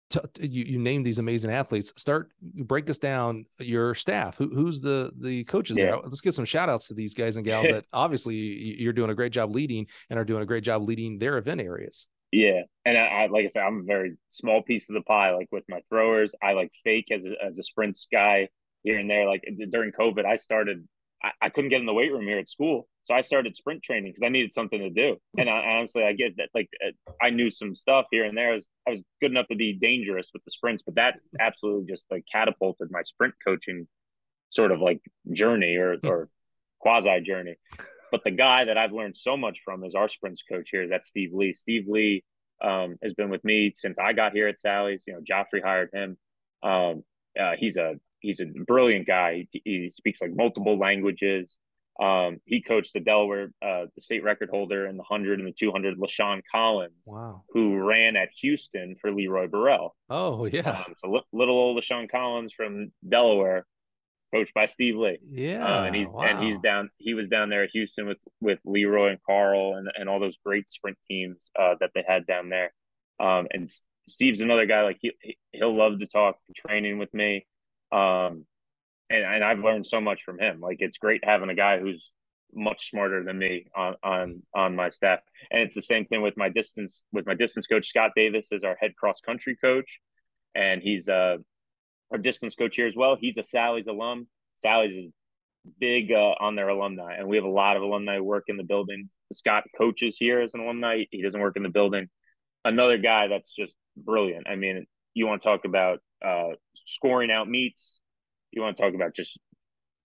B: t- you you name these amazing athletes. Start break us down your staff. Who, who's the the coaches yeah. there? Let's give some shout outs to these guys and gals [laughs] that obviously you're doing a great job leading and are doing a great job leading their event areas.
C: Yeah, and I, I, like I said, I'm a very small piece of the pie. Like with my throwers, I like fake as a, as a sprints guy here and there. Like during COVID, I started. I, I couldn't get in the weight room here at school, so I started sprint training because I needed something to do. And I, honestly, I get that. Like I knew some stuff here and there. I was I was good enough to be dangerous with the sprints, but that absolutely just like catapulted my sprint coaching sort of like journey or or quasi journey. But the guy that I've learned so much from is our sprints coach here. That's Steve Lee. Steve Lee um, has been with me since I got here at Sally's. You know, Joffrey hired him. Um, uh, he's a he's a brilliant guy. He, he speaks like multiple languages. Um, he coached the Delaware, uh, the state record holder in the hundred and the two hundred, LaShawn Collins.
B: Wow.
C: Who ran at Houston for Leroy Burrell.
B: Oh yeah.
C: Um, so little old LaShawn Collins from Delaware coached by Steve Lee.
B: Yeah,
C: uh, and he's wow. and he's down. He was down there at Houston with with Leroy and Carl and and all those great sprint teams uh, that they had down there. Um, and Steve's another guy like he he'll love to talk training with me. Um, and and I've learned so much from him. Like it's great having a guy who's much smarter than me on on on my staff. And it's the same thing with my distance with my distance coach Scott Davis is our head cross country coach, and he's uh our distance coach here as well. He's a Sally's alum. Sally's is big uh, on their alumni, and we have a lot of alumni work in the building. Scott coaches here as an alumni. He doesn't work in the building. Another guy that's just brilliant. I mean, you want to talk about uh, scoring out meets. You want to talk about just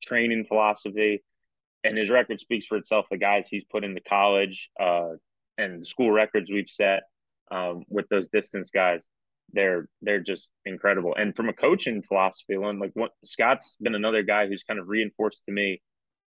C: training philosophy, and his record speaks for itself. The guys he's put into college uh, and the school records we've set um, with those distance guys they're they're just incredible. And from a coaching philosophy alone, like what Scott's been another guy who's kind of reinforced to me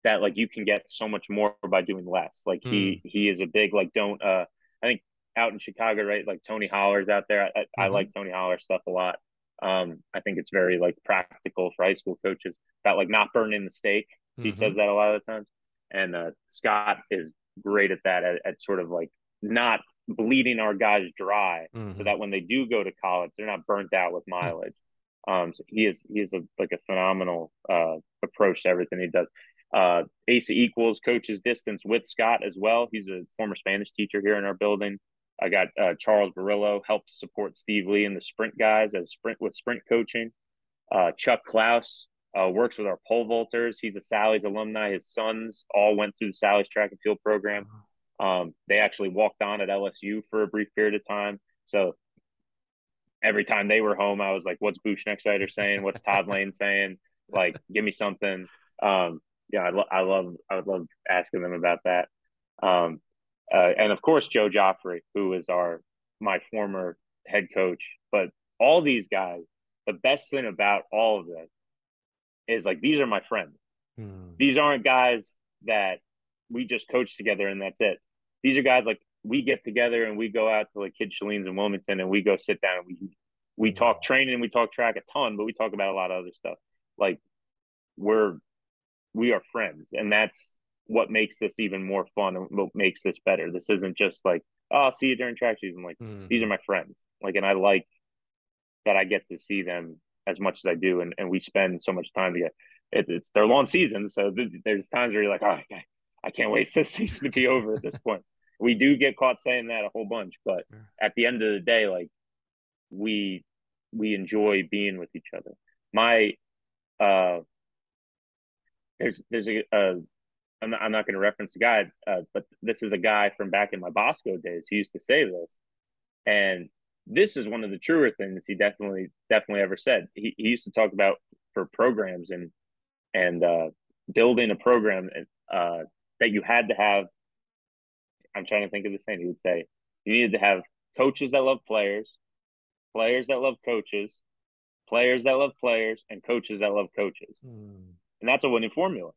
C: that like you can get so much more by doing less. Like mm. he hmm. he is a big like don't uh I think out in Chicago, right? Like Tony Holler's out there. I, mm-hmm. I like Tony Holler stuff a lot. Um, I think it's very like practical for high school coaches about like not burning the steak. Mm-hmm. He says that a lot of the times. And uh, Scott is great at that at, at sort of like not bleeding our guys dry mm-hmm. so that when they do go to college, they're not burnt out with mileage. Um, so he is he is a like a phenomenal uh, approach to everything he does. Uh, AC equals coaches distance with Scott as well. He's a former Spanish teacher here in our building. I got uh, Charles Barillo helps support Steve Lee and the sprint guys as sprint with sprint coaching. Uh, Chuck Klaus uh, works with our pole vaulters. He's a Sally's alumni. His sons all went through the Sally's track and field program. Um, they actually walked on at LSU for a brief period of time. So every time they were home, I was like, what's Boo Schexnayder saying? What's Todd [laughs] Lane saying? Like, give me something. Um, yeah, I, lo- I love, I would love asking them about that. Um, uh, and of course, Joe Joffrey, who is our, my former head coach. But all these guys, the best thing about all of this is like, these are my friends. Hmm. These aren't guys that we just coach together and that's it these are guys like we get together and we go out to like Kid Shelleen's in Wilmington and we go sit down and we we talk training, and we talk track a ton, but we talk about a lot of other stuff. Like we're we are friends, and that's what makes this even more fun and what makes this better. This isn't just like oh, I'll see you during track season. Like mm. these are my friends. Like, and I like that I get to see them as much as I do, and, and we spend so much time together. It, it's their long season, so th- there's times where you're like, oh, I can't wait for the [laughs] season to be over at this point. We do get caught saying that a whole bunch, but at the end of the day, like we we enjoy being with each other. My uh there's there's a, a I'm not, I'm not going to reference the guy, uh, but this is a guy from back in my Bosco days who used to say this, and this is one of the truer things he definitely definitely ever said. He, he used to talk about for programs and and uh, building a program uh, that you had to have. I'm trying to think of the same. He would say you needed to have coaches that love players, players that love coaches, players that love players, and coaches that love coaches. Mm. And that's a winning formula.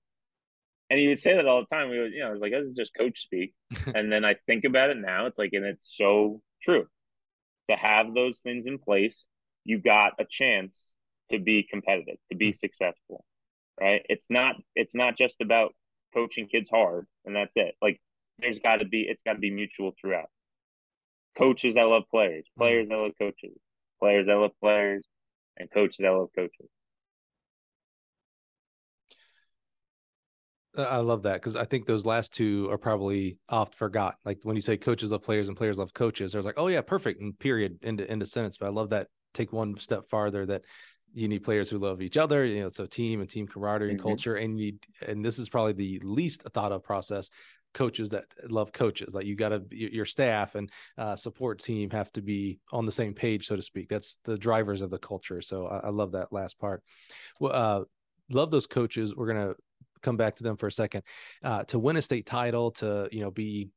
C: And he would say that all the time. We would, you know, it's like, this is just coach speak. [laughs] and then I think about it now, it's like, and it's so true. To have those things in place, you got a chance to be competitive, to be mm. successful. Right. It's not it's not just about coaching kids hard and that's it. Like there's gotta be it's gotta be mutual throughout. Coaches that love players, mm. players that love coaches, players that love players, and coaches that love coaches.
B: I love that because I think those last two are probably oft forgot. Like when you say coaches love players and players love coaches, there's like, oh yeah, perfect, and period, into into sentence. But I love that. Take one step farther that you need players who love each other. You know, it's a team and team camaraderie mm-hmm. and culture. And you and this is probably the least thought of process. Coaches that love coaches, like you got to your staff and uh, support team have to be on the same page, so to speak. That's the drivers of the culture. So I, I love that last part. Well, uh, love those coaches. We're gonna come back to them for a second. Uh, to win a state title, to you know be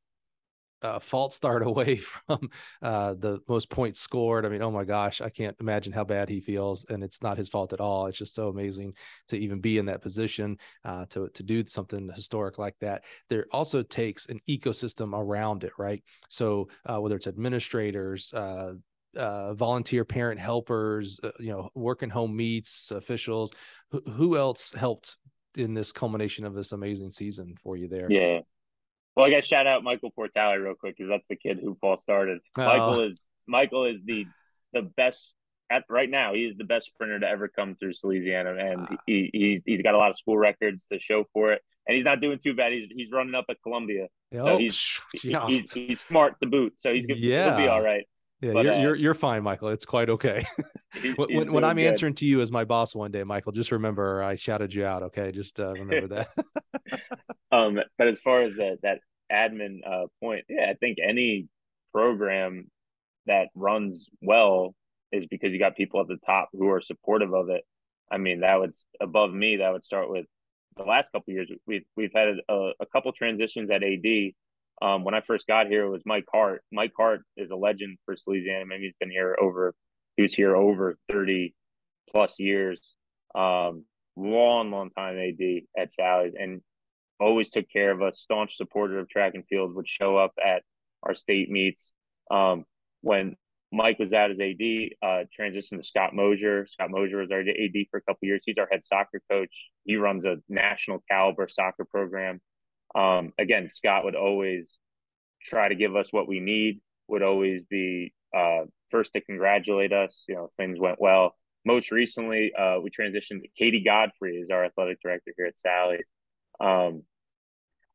B: a false start [laughs] away from uh, the most points scored. I mean, oh my gosh, I can't imagine how bad he feels, and it's not his fault at all. It's just so amazing to even be in that position uh, to to do something historic like that. There also takes an ecosystem around it, right? So uh, whether it's administrators. Uh, uh, volunteer parent helpers, uh, you know, working home meets, officials. Wh- who else helped in this culmination of this amazing season for you there?
C: Yeah, well, I got to shout out Michael Portale real quick because that's the kid who Paul started. Oh. Michael is Michael is the the best at right now. He is the best sprinter to ever come through Salesianum, and ah. he, he's he's got a lot of school records to show for it. And he's not doing too bad. He's he's running up at Columbia, oh, so he's, yeah. he's he's smart to boot. So he's gonna yeah. be all right.
B: Yeah, but, you're, uh, you're you're fine, Michael. It's quite okay. [laughs] when, when I'm good. answering to you as my boss one day, Michael, just remember I shouted you out. Okay, just uh, [laughs] remember that. [laughs]
C: um, but as far as that that admin uh, point, yeah, I think any program that runs well is because you got people at the top who are supportive of it. I mean, that would above me. That would start with the last couple years. We've we've had a, a couple transitions at AD. Um, when I first got here, it was Mike Hart. Mike Hart is a legend for Salesianum. Maybe he's been here over. He was here over thirty plus years. Um, long, long time AD at Sally's, and always took care of us. Staunch supporter of track and field. Would show up at our state meets. Um, when Mike was out as AD, uh, transitioned to Scott Mosier. Scott Mosier was our AD for a couple years. He's our head soccer coach. He runs a national caliber soccer program. Um, again, Scott would always try to give us what we need. Would always be uh, first to congratulate us. You know, things went well. Most recently, uh, we transitioned. To Katie Godfrey is our athletic director here at Sally's. Um,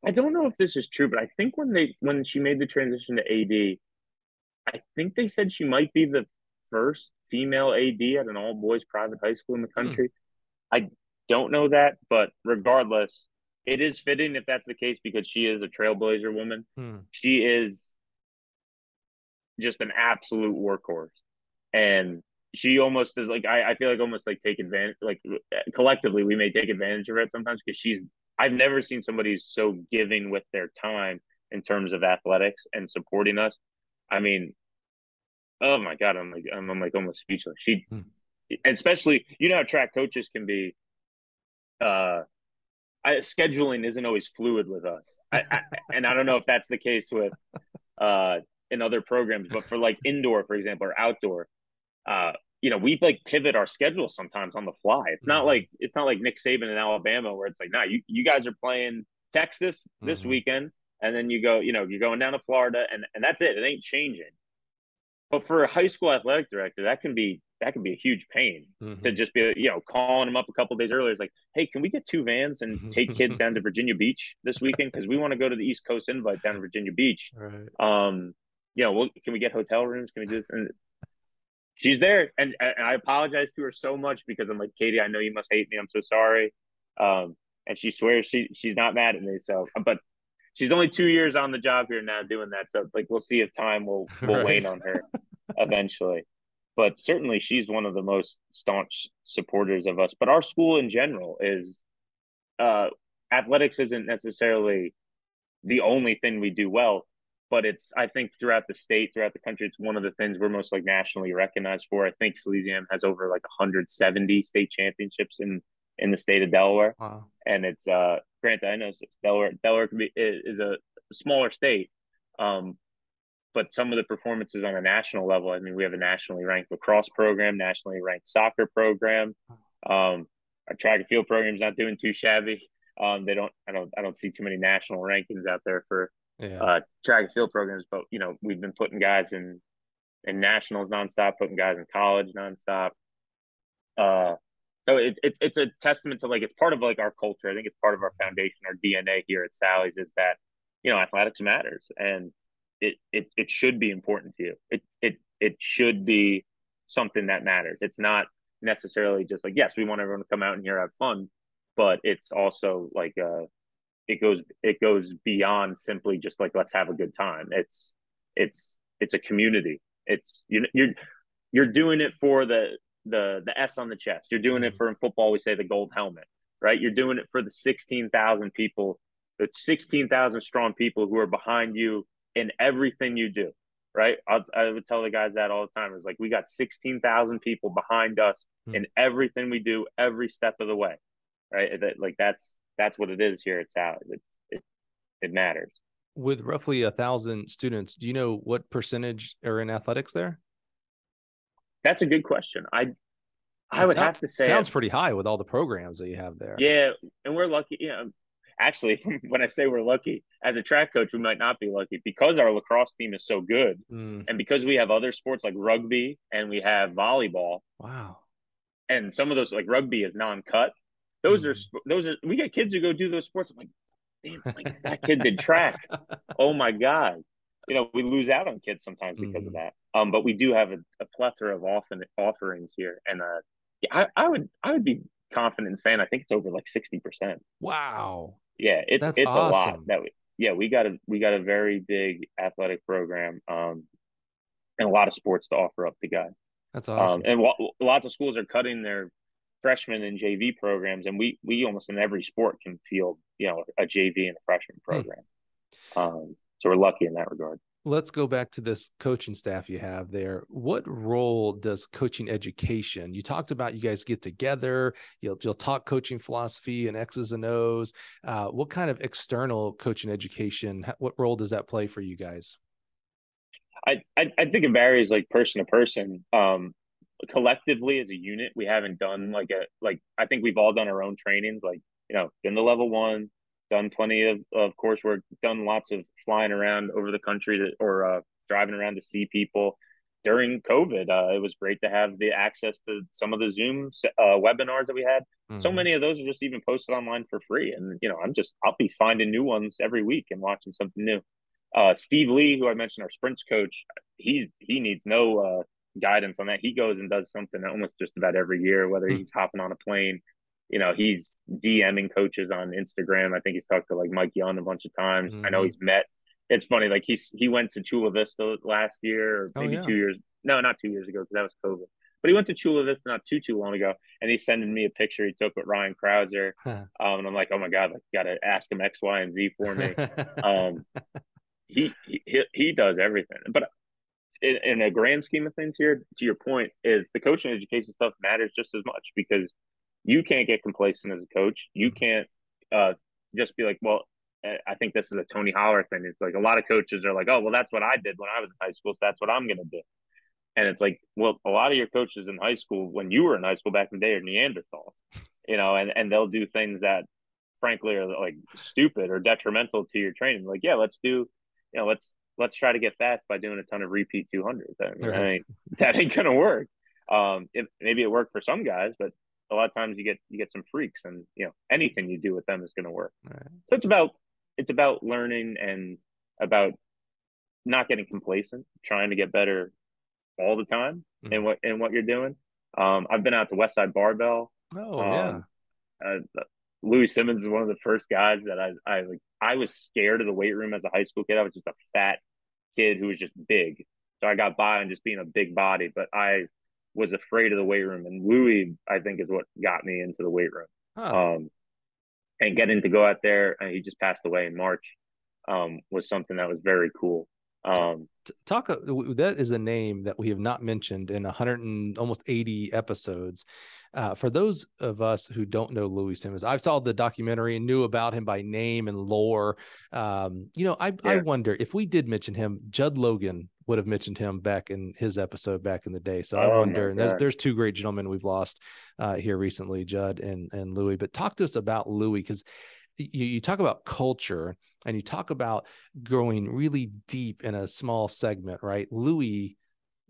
C: I don't know if this is true, but I think when they when she made the transition to AD, I think they said she might be the first female AD at an all boys private high school in the hmm. country. I don't know that, but regardless, it is fitting if that's the case because she is a trailblazer woman. Hmm. She is just an absolute workhorse. And she almost is like I, I feel like almost like take advantage like collectively we may take advantage of it sometimes because she's I've never seen somebody so giving with their time in terms of athletics and supporting us. I mean, oh my god, I'm like I'm, I'm like almost speechless. She, hmm. especially you know how track coaches can be. Uh, I, scheduling isn't always fluid with us, I, I, and I don't know if that's the case with uh in other programs, but for like indoor, for example, or outdoor, uh, you know, we like pivot our schedule sometimes on the fly. It's not mm-hmm. like it's not like Nick Saban in Alabama where it's like, nah, you, you guys are playing Texas this mm-hmm. weekend, and then you go, you know, you're going down to Florida, and and that's it. It ain't changing. But for a high school athletic director, that can be that can be a huge pain mm-hmm. to just be, you know, calling them up a couple days earlier. It's like, hey, can we get two vans and take kids [laughs] down to Virginia Beach this weekend because we want to go to the East Coast invite down to Virginia Beach. Right. Um, you know, can we get hotel rooms? Can we do this? And she's there, and, and I apologize to her so much because I'm like, Katie, I know you must hate me. I'm so sorry. Um, and she swears she she's not mad at me. So, but she's only two years on the job here now doing that. So, like, we'll see if time will will [laughs] right. wane on her eventually. But certainly, she's one of the most staunch supporters of us. But our school in general is uh, athletics isn't necessarily the only thing we do well but it's I think throughout the state, throughout the country, it's one of the things we're most like nationally recognized for. I think Salesian has over like 170 state championships in in the state of Delaware, wow. and it's uh granted I know it's Delaware Delaware can be is a smaller state, um, but some of the performances on a national level. I mean, we have a nationally ranked lacrosse program, nationally ranked soccer program. Um, our track and field program is not doing too shabby. Um, they don't, I don't, I don't see too many national rankings out there for yeah. uh, track and field programs, but you know, we've been putting guys in in nationals nonstop, putting guys in college nonstop. Uh, so it's it's it's a testament to like it's part of like our culture. I think it's part of our foundation, our DNA here at Sally's is that you know athletics matters and it it it should be important to you. It it it should be something that matters. It's not necessarily just like yes, we want everyone to come out and here have fun, but it's also like uh it goes it goes beyond simply just like let's have a good time. It's it's it's a community. It's you you're you're doing it for the the the S on the chest. You're doing it mm-hmm. for in football we say the gold helmet, right? You're doing it for the 16,000 people, the 16,000 strong people who are behind you in everything you do, right? I'll, I would tell the guys that all the time. It's like we got 16,000 people behind us mm. in everything we do every step of the way, right? That, like that's that's what it is here at Sally. It, it, it matters.
B: With roughly a thousand students, do you know what percentage are in athletics there?
C: That's a good question. I I would have to say
B: sounds pretty high with all the programs that you have there.
C: Yeah, and we're lucky. You know, actually, [laughs] when I say we're lucky, as a track coach, we might not be lucky because our lacrosse team is so good, mm. and because we have other sports like rugby and we have volleyball.
B: Wow.
C: And some of those, like rugby, is non-cut. Those mm. are those are we get kids who go do those sports. I'm like, damn, [laughs] like, that kid did track. [laughs] oh my god. You know, we lose out on kids sometimes because mm. of that. Um, but we do have a, a plethora of often offerings here, and uh, yeah, I, I would I would be confident in saying I think it's over like sixty percent.
B: Wow.
C: Yeah, it's That's it's awesome. a lot that we yeah we got a we got a very big athletic program um and a lot of sports to offer up to guys.
B: That's awesome. Um,
C: and w- lots of schools are cutting their freshman and JV programs, and we we almost in every sport can field you know a JV and a freshman program. Hmm. Um, so we're lucky in that regard.
B: Let's go back to this coaching staff you have there. What role does coaching education? You talked about you guys get together, you'll you'll talk coaching philosophy and X's and O's. Uh, what kind of external coaching education? What role does that play for you guys?
C: I, I, I think it varies like person to person. Um, collectively as a unit, we haven't done like a like I think we've all done our own trainings, like you know, been the level one, done plenty of, of coursework, done lots of flying around over the country to, or uh, driving around to see people. During COVID, uh, it was great to have the access to some of the Zoom uh, webinars that we had. Mm-hmm. So many of those are just even posted online for free, and you know, I'm just I'll be finding new ones every week and watching something new. Uh, Steve Lee, who I mentioned, our sprints coach, he's he needs no uh, guidance on that. He goes and does something almost just about every year, whether hmm. he's hopping on a plane. You know, he's DMing coaches on Instagram. I think he's talked to like Mike Young a bunch of times. Mm-hmm. I know mm-hmm. he's met. It's funny, like he's he went to Chula Vista last year, or oh, maybe oh, yeah. two years. No, not two years ago because that was COVID. But he went to Chula Vista not too too long ago, and he's sending me a picture he took with Ryan Crouser. [laughs] Huh. Um, and I'm like, oh my god, like got to ask him X, Y, and Z for me. [laughs] um, he, he he does everything, but in, in, a grand scheme of things here, to your point, is the coaching education stuff matters just as much because you can't get complacent as a coach. You mm-hmm. can't uh, just be like, well, I think this is a Tony Holler thing. It's like a lot of coaches are like, oh, well, that's what I did when I was in high school, so that's what I'm going to do. And it's like, well, a lot of your coaches in high school, when you were in high school back in the day, are Neanderthals, you know, and, and they'll do things that, frankly, are like stupid or detrimental to your training. Like, yeah, let's do, you know, let's let's try to get fast by doing a ton of repeat 200s. I mean, right. that ain't that ain't gonna work. Um, it, maybe it worked for some guys, but a lot of times you get you get some freaks, and you know anything you do with them is gonna work. Right. So it's about it's about learning and about not getting complacent, trying to get better all the time mm-hmm. in what in what you're doing. Um, I've been out to Westside Barbell.
B: Oh um, yeah.
C: Uh, Louie Simmons is one of the first guys that I I like. I was scared of the weight room as a high school kid. I was just a fat kid who was just big, so I got by on just being a big body. But I was afraid of the weight room, and Louie I think is what got me into the weight room. Huh. Um, and getting to go out there, and he just passed away in March, um, was something that was very cool. Um,
B: talk uh, that is a name that we have not mentioned in 100 and almost 80 episodes uh, for those of us who don't know Louie Simmons, I've saw the documentary and knew about him by name and lore. Um, you know, I, yeah. I wonder if we did mention him, Judd Logan would have mentioned him back in his episode back in the day. So I oh wonder, and there's, there's two great gentlemen we've lost uh, here recently, Judd and, and Louie, but talk to us about Louie because you, you talk about culture and you talk about growing really deep in a small segment, right? Louie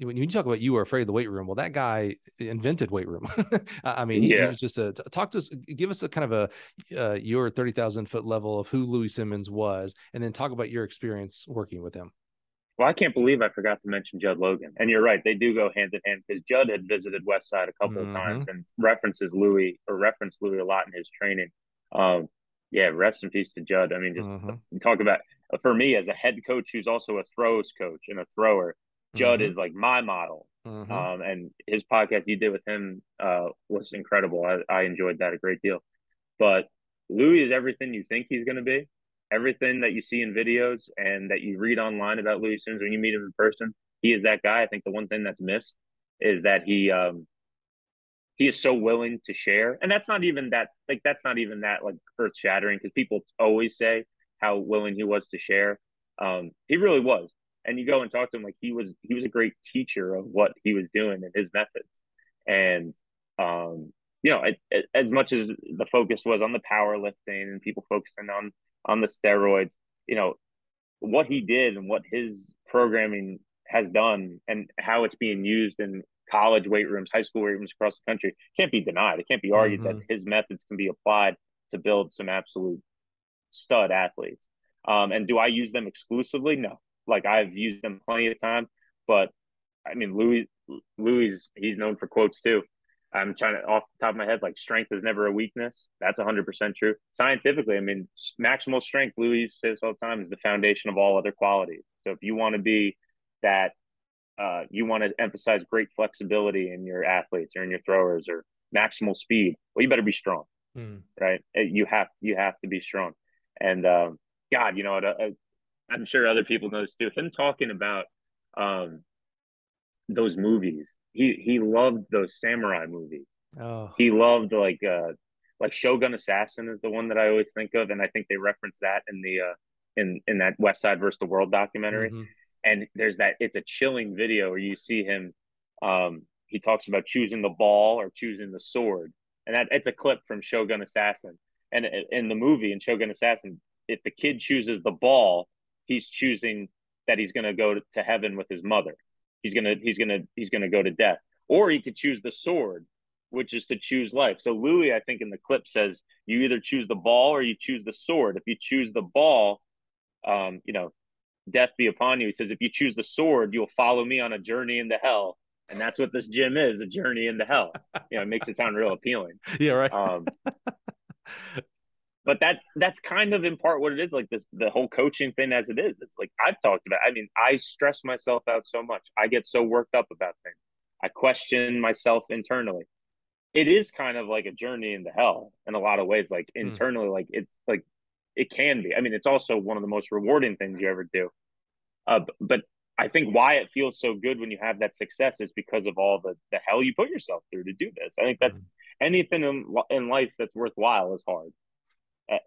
B: when you talk about you were afraid of the weight room, well, that guy invented weight room. [laughs] I mean, he, yeah. he, was just a talk to us, give us a kind of a uh, your thirty thousand foot level of who Louie Simmons was, and then talk about your experience working with him.
C: Well, I can't believe I forgot to mention Judd Logan, and you're right; they do go hand in hand because Judd had visited West Side a couple mm-hmm. of times and references Louie or referenced Louie a lot in his training. Um, yeah, rest in peace to Judd. I mean, just mm-hmm. talk about for me as a head coach who's also a throws coach and a thrower Judd mm-hmm. is like my model. Mm-hmm. Um, and his podcast you did with him uh, was incredible. I, I enjoyed that a great deal. But Louie is everything you think he's going to be. Everything that you see in videos and that you read online about Louie Simmons when you meet him in person, he is that guy. I think the one thing that's missed is that he um, he is so willing to share, and that's not even that like that's not even that like earth shattering because people always say how willing he was to share. Um, he really was and you go and talk to him like he was he was a great teacher of what he was doing and his methods. And um you know it, it, as much as the focus was on the powerlifting and people focusing on on the steroids you know what he did and what his programming has done and how it's being used in college weight rooms high school weight rooms across the country can't be denied. It can't be argued mm-hmm. that his methods can be applied to build some absolute stud athletes. Um, and do i use them exclusively? No like I've used them plenty of time, but I mean Louie Louie he's known for quotes too. I'm trying to off the top of my head, like strength is never a weakness. That's 100% true. Scientifically, I mean, maximal strength, Louie says all the time, is the foundation of all other qualities. So if you want to be that, uh, you want to emphasize great flexibility in your athletes or in your throwers or maximal speed, well, you better be strong, mm. right? You have you have to be strong. And um, God, you know, a, I'm sure other people know this too. Him talking about um, those movies. He he loved those samurai movies. Oh. He loved like uh like Shogun Assassin is the one that I always think of, and I think they reference that in the uh in in that West Side versus the World documentary. Mm-hmm. And there's that it's a chilling video where you see him um he talks about choosing the ball or choosing the sword. And that it's a clip from Shogun Assassin. And in the movie in Shogun Assassin, if the kid chooses the ball, he's choosing that he's going to go to heaven with his mother. He's going to he's going to he's going to go to death. Or he could choose the sword, which is to choose life. So Louie, I think in the clip says you either choose the ball or you choose the sword. If you choose the ball, um, you know, death be upon you. He says if you choose the sword, you'll follow me on a journey into hell. And that's what this gym is, a journey into hell. You know, it makes it sound real appealing. [laughs]
B: Yeah, right.
C: Um, [laughs] but that that's kind of in part what it is like this the whole coaching thing as it is. It's like i've talked about i mean i stress myself out so much. I get so worked up about things. I question myself internally. It is kind of like a journey into hell in a lot of ways like hmm. internally mm. like it like it can be. I mean it's also one of the most rewarding things you ever do. Uh, but i think why it feels so good when you have that success is because of all the the hell you put yourself through to do this. I think that's mm. anything in, in life that's worthwhile is hard I,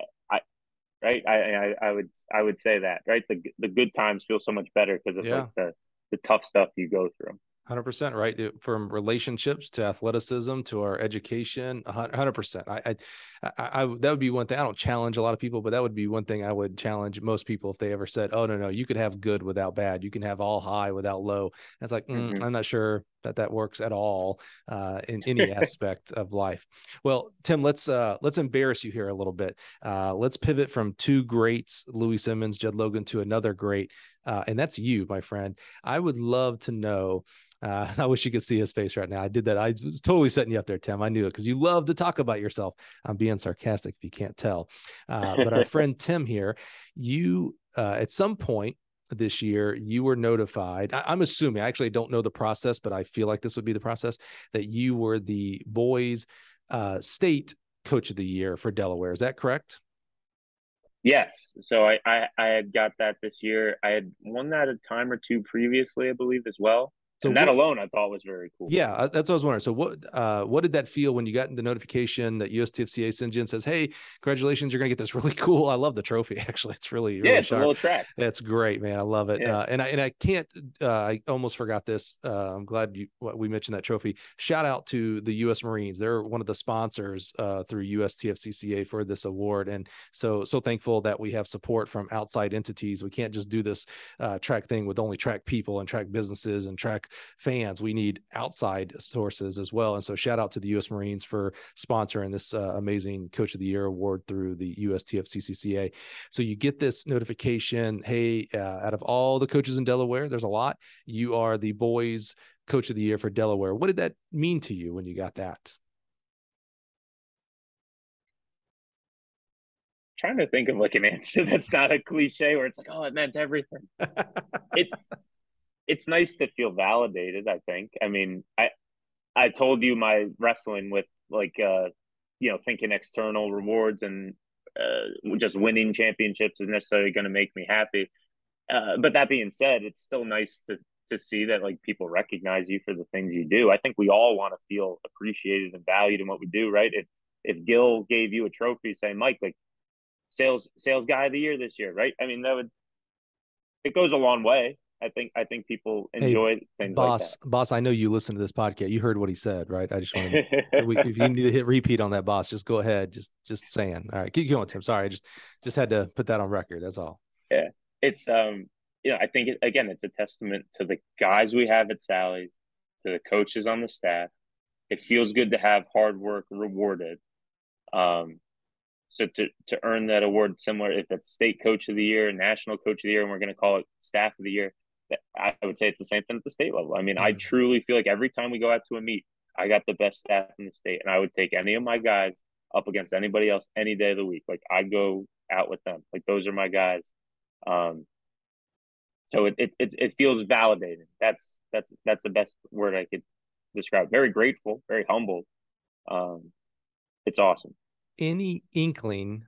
C: right? I, I, I would I would say that right. The the good times feel so much better because of yeah. like the the tough stuff you go through.
B: 100% right from relationships to athleticism to our education 100% I, I, I that would be one thing i don't challenge a lot of people but that would be one thing i would challenge most people if they ever said oh no no you could have good without bad you can have all high without low and it's like mm, mm-hmm. i'm not sure that that works at all uh, in any [laughs] aspect of life well tim let's uh, let's embarrass you here a little bit uh, let's pivot from two greats Louie simmons judd logan to another great uh, and that's you, my friend. I would love to know uh, [laughs] I wish you could see his face right now. I did that. I was totally setting you up there, Tim. I knew it because you love to talk about yourself. I'm being sarcastic if you can't tell. Uh, but our [laughs] friend Tim here, you uh, at some point this year, you were notified. I, am assuming, I actually don't know the process, but I feel like this would be the process that you were the boys' uh, state coach of the year for Delaware. Is that correct?
C: Yes. So I, I, I had got that this year. I had won that a time or two previously, I believe, as well. So and that what, alone, I thought was very cool.
B: Yeah, uh, that's what I was wondering. So what uh, what did that feel when you got the notification that USTFCA sends you and says, "Hey, congratulations, you're gonna get this [laughs] really cool." I love the trophy. [laughs] Actually, it's really, really
C: yeah, it's sharp. a little track.
B: That's great, man. I love it. Yeah. Uh, and I and I can't. Uh, I almost forgot this. Uh, I'm glad you we mentioned that trophy. Shout out to the U.S. Marines. They're one of the sponsors uh, through USTFCCA for this award, and so so thankful that we have support from outside entities. We can't just do this track thing with only track people and track businesses and track fans. We need outside sources as well. And so, shout out to the U.S. Marines for sponsoring this uh, amazing Coach of the Year award through the USTFCCCA. So, you get this notification hey, uh, out of all the coaches in Delaware, there's a lot. You are the boys Coach of the Year for Delaware. What did that mean to you when you got that?
C: trying to think of like an answer [laughs] that's not a cliche where it's like, oh, it meant everything. [laughs] it it's nice to feel validated. I think. I mean, I I told you my wrestling with like uh, you know thinking external rewards and uh, just winning championships is necessarily going to make me happy. Uh, but that being said, it's still nice to to see that like people recognize you for the things you do. I think we all want to feel appreciated and valued in what we do, right? If if Gill gave you a trophy saying, Mike, like sales sales guy of the year this year, right? I mean, that would it goes a long way. I think I think people enjoy hey, things
B: boss,
C: like that.
B: Boss, I know you listen to this podcast. You heard what he said, right? I just want to, if you [laughs] need to hit repeat on that, boss, just go ahead. Just just saying. All right, keep going, Tim. Sorry, I just just had to put that on record. That's all.
C: Yeah, it's um, you know, I think it, again, it's a testament to the guys we have at Sally's, to the coaches on the staff. It feels good to have hard work rewarded. Um, so to to earn that award, similar if it's state coach of the year, national coach of the year, and we're going to call it staff of the year I would say it's the same thing at the state level. I mean, mm-hmm. I truly feel like every time we go out to a meet, I got the best staff in the state, and I would take any of my guys up against anybody else any day of the week. Like I go out with them. Like those are my guys. Um, so it, it it it feels validating. That's that's that's the best word I could describe. Very grateful, very humbled. Um, it's awesome.
B: Any inkling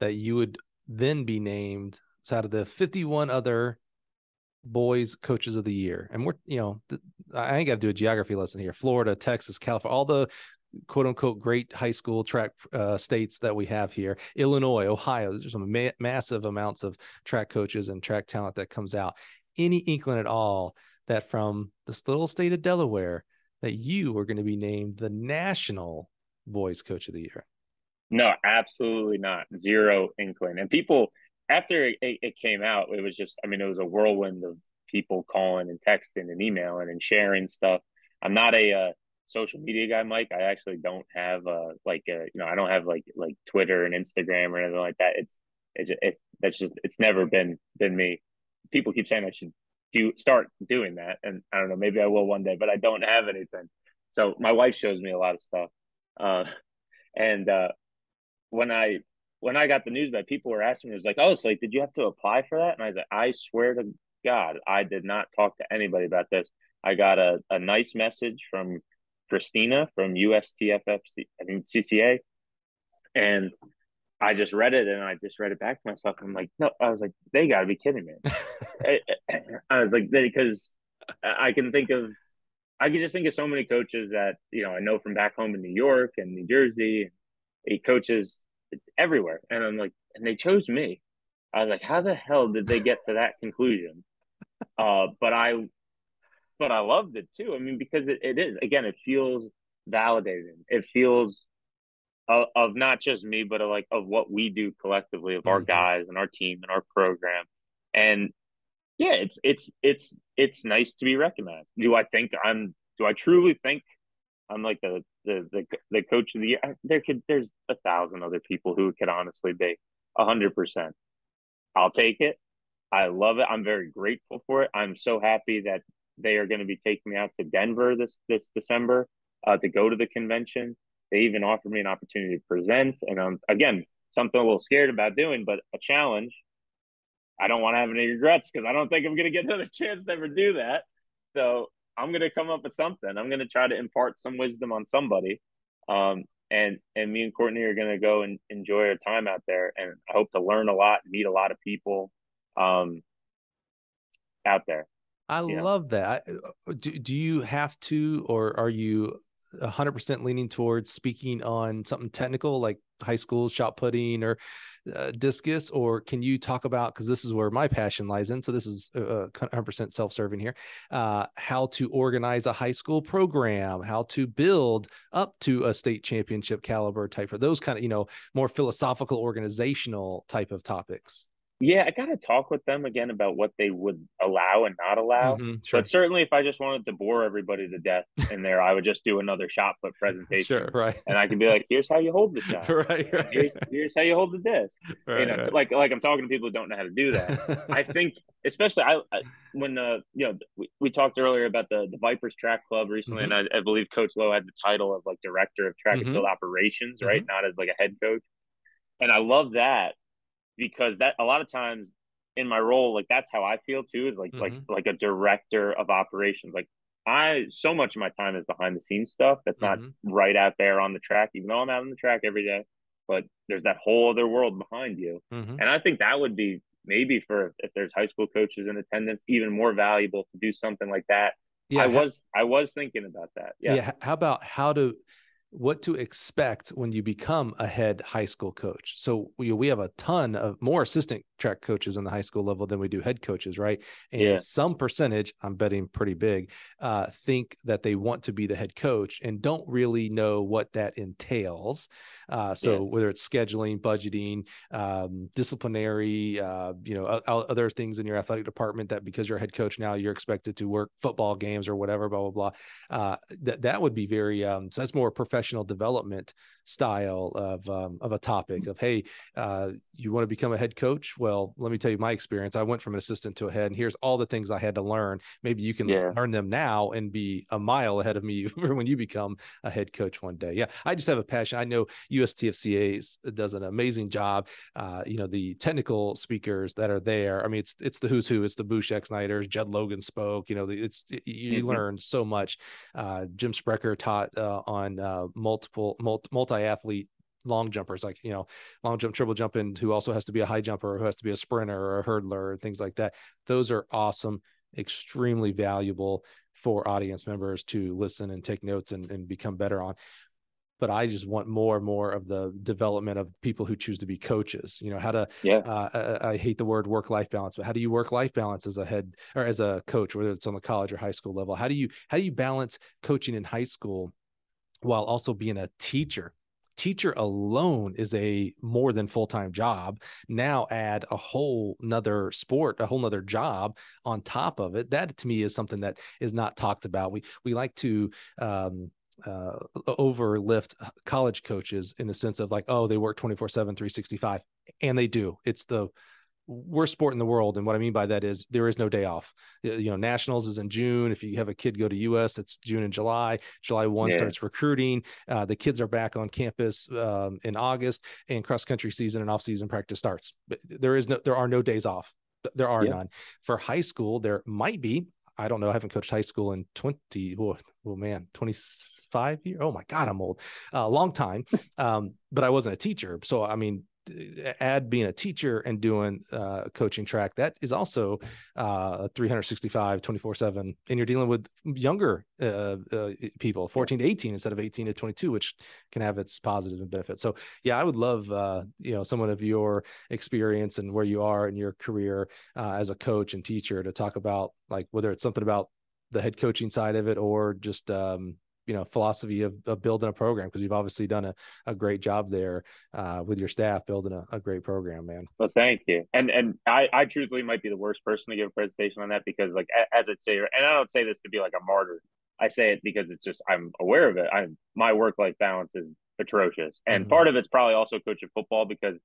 B: that you would then be named out of the 51 other boys coaches of the year. And we're you know i ain't got to do a geography lesson here. Florida texas california all the quote unquote great high school track uh, states that we have here. Illinois ohio there's some ma- massive amounts of track coaches and track talent that comes out. Any inkling at all that from this little state of delaware that you are going to be named the national boys coach of the year?
C: No absolutely not. Zero inkling. And people after it, it, came out, it was just, I mean, it was a whirlwind of people calling and texting and emailing and sharing stuff. I'm not a uh, social media guy, Mike. I actually don't have uh, like, a, uh, you know, I don't have like like Twitter and Instagram or anything like that. It's, it's, it's that's just, it's never been been me. People keep saying I should do start doing that, and I don't know, maybe I will one day, but I don't have anything. So my wife shows me a lot of stuff, uh, [laughs] and uh, when I when I got the news that people were asking me, it was like, oh, so like, did you have to apply for that? And I was like, I swear to God, I did not talk to anybody about this. I got a, a nice message from Christina from USTFFC, I mean CCA, and I just read it and I just read it back to myself. I'm like, no, I was like, they got to be kidding me. I, [laughs] eh, eh, eh, I was like, because I can think of, I can just think of so many coaches that you know I know from back home in New York and New Jersey. He coaches everywhere. And I'm like, and they chose me. I was like, how the hell did they get to that conclusion? [laughs] Uh, but I, but I loved it too. I mean, because it, it is again, it feels validating. It feels of, of not just me, but of like of what we do collectively, of mm-hmm. our guys and our team and our program. And yeah, it's it's it's it's nice to be recognized. Do I think I'm? Do I truly think I'm like the the the, the coach of the year. There could there's a thousand other people who could honestly be hundred percent. I'll take it. I love it. I'm very grateful for it. I'm so happy that they are going to be taking me out to Denver this this December uh, to go to the convention. They even offered me an opportunity to present, and um, again, something a little scared about doing, but a challenge. I don't want to have any regrets because I don't think I'm going to get another [laughs] chance to ever do that. So I'm gonna come up with something. I'm gonna try to impart some wisdom on somebody. Um, and and me and Courtney are gonna go and enjoy our time out there, and I hope to learn a lot, meet a lot of people, um, out there.
B: I love know? that. Uh, do do you have to, or are you 100% leaning towards speaking on something technical like high school shot putting or uh, discus or can you talk about because this is where my passion lies in so this is uh, 100% uh, self-serving here uh, how to organize a high school program how to build up to a state championship caliber type of those kind of you know more philosophical organizational type of topics
C: yeah, I got to talk with them again about what they would allow and not allow. Mm-hmm, sure. But certainly, if I just wanted to bore everybody to death in there, I would just do another shot put presentation.
B: Sure, right.
C: And I can be like, "Here's how you hold the [laughs] shot.
B: right, right.
C: Here's, here's how you hold the disc." Right, you know, right. like like I'm talking to people who don't know how to do that. I [laughs] think, especially I, I when uh you know we, we talked earlier about the the Vipers Track Club recently, mm-hmm. and I, I, believe Coach Lowe had the title of like director of track mm-hmm. and field operations, right? Mm-hmm. Not as like a head coach. And I love that because that a lot of times in my role, like that's how I feel too, is like mm-hmm. like like a director of operations. Like I so much of my time is behind the scenes stuff that's not mm-hmm. right out there on the track, even though I'm out on the track every day. But there's that whole other world behind you. Mm-hmm. And I think that would be maybe for if there's high school coaches in attendance, even more valuable to do something like that. Yeah, I was I was thinking about that. Yeah.
B: Yeah. How about how to what to expect when you become a head high school coach. So we, we have a ton of more assistant track coaches on the high school level than we do head coaches, right? And yeah. some percentage, I'm betting pretty big, uh, think that they want to be the head coach and don't really know what that entails. Uh, so yeah. whether it's scheduling, budgeting, um, disciplinary, uh, you know, other things in your athletic department that because you're a head coach now, you're expected to work football games or whatever, blah blah blah. Uh, that that would be very. Um, so that's more professional development style of um, of a topic of hey, uh, you want to become a head coach? Well, let me tell you my experience. I went from an assistant to a head, and here's all the things I had to learn. Maybe you can yeah. learn them now and be a mile ahead of me [laughs] when you become a head coach one day. Yeah, I just have a passion. I know USTFCA does an amazing job. Uh, you know the technical speakers that are there. I mean, it's it's the who's who. It's the Boo Schexnayder's. Judd Logan spoke. You know, it's you mm-hmm. learn so much. Uh, Jim Sprecher taught uh, on uh, multiple multi athlete long jumpers like you know long jump triple jumping who also has to be a high jumper or who has to be a sprinter or a hurdler and things like that. Those are awesome extremely valuable for audience members to listen and take notes and, and become better on. But i just want more and more of the development of people who choose to be coaches. You know how to
C: yeah.
B: uh, I, I hate the word work life balance but how do you work life balance as a head or as a coach whether it's on the college or high school level? How do you how do you balance coaching in high school while also being a teacher. Teacher alone is a more than full-time job. Now add a whole nother sport a whole nother job on top of it. That to me is something that is not talked about. We we like to um, uh, overlift college coaches in the sense of like oh they work 24 7 365 and they do. It's the worst sport in the world. And what I mean by that is there is no day off. You know, nationals is in June. If you have a kid go to US, it's June and July. July 1 yeah. starts recruiting. Uh, the kids are back on campus um, in August and cross country season and off season practice starts. But there is no, there are no days off. There are yeah. none. For high school, there might be. I don't know. I haven't coached high school in 20, oh, oh man, 25 years. Oh my God, I'm old. A uh, long time. [laughs] Um, but I wasn't a teacher. So, I mean, add being a teacher and doing uh, coaching track that is also uh, 365 24 7 and you're dealing with younger uh, uh people 14 to 18 instead of 18 to 22 which can have its positive benefits. So yeah i would love uh, you know someone of your experience and where you are in your career uh, as a coach and teacher to talk about like whether it's something about the head coaching side of it or just um, you know philosophy of, of building a program because you've obviously done a, a great job there uh, with your staff building a, a, great program man
C: well thank you and and I, I truthfully might be the worst person to give a presentation on that because like as it say and i don't say this to be like a martyr i say it because it's just i'm aware of it i'm my work life balance is atrocious and mm-hmm. part of it's probably also coaching football because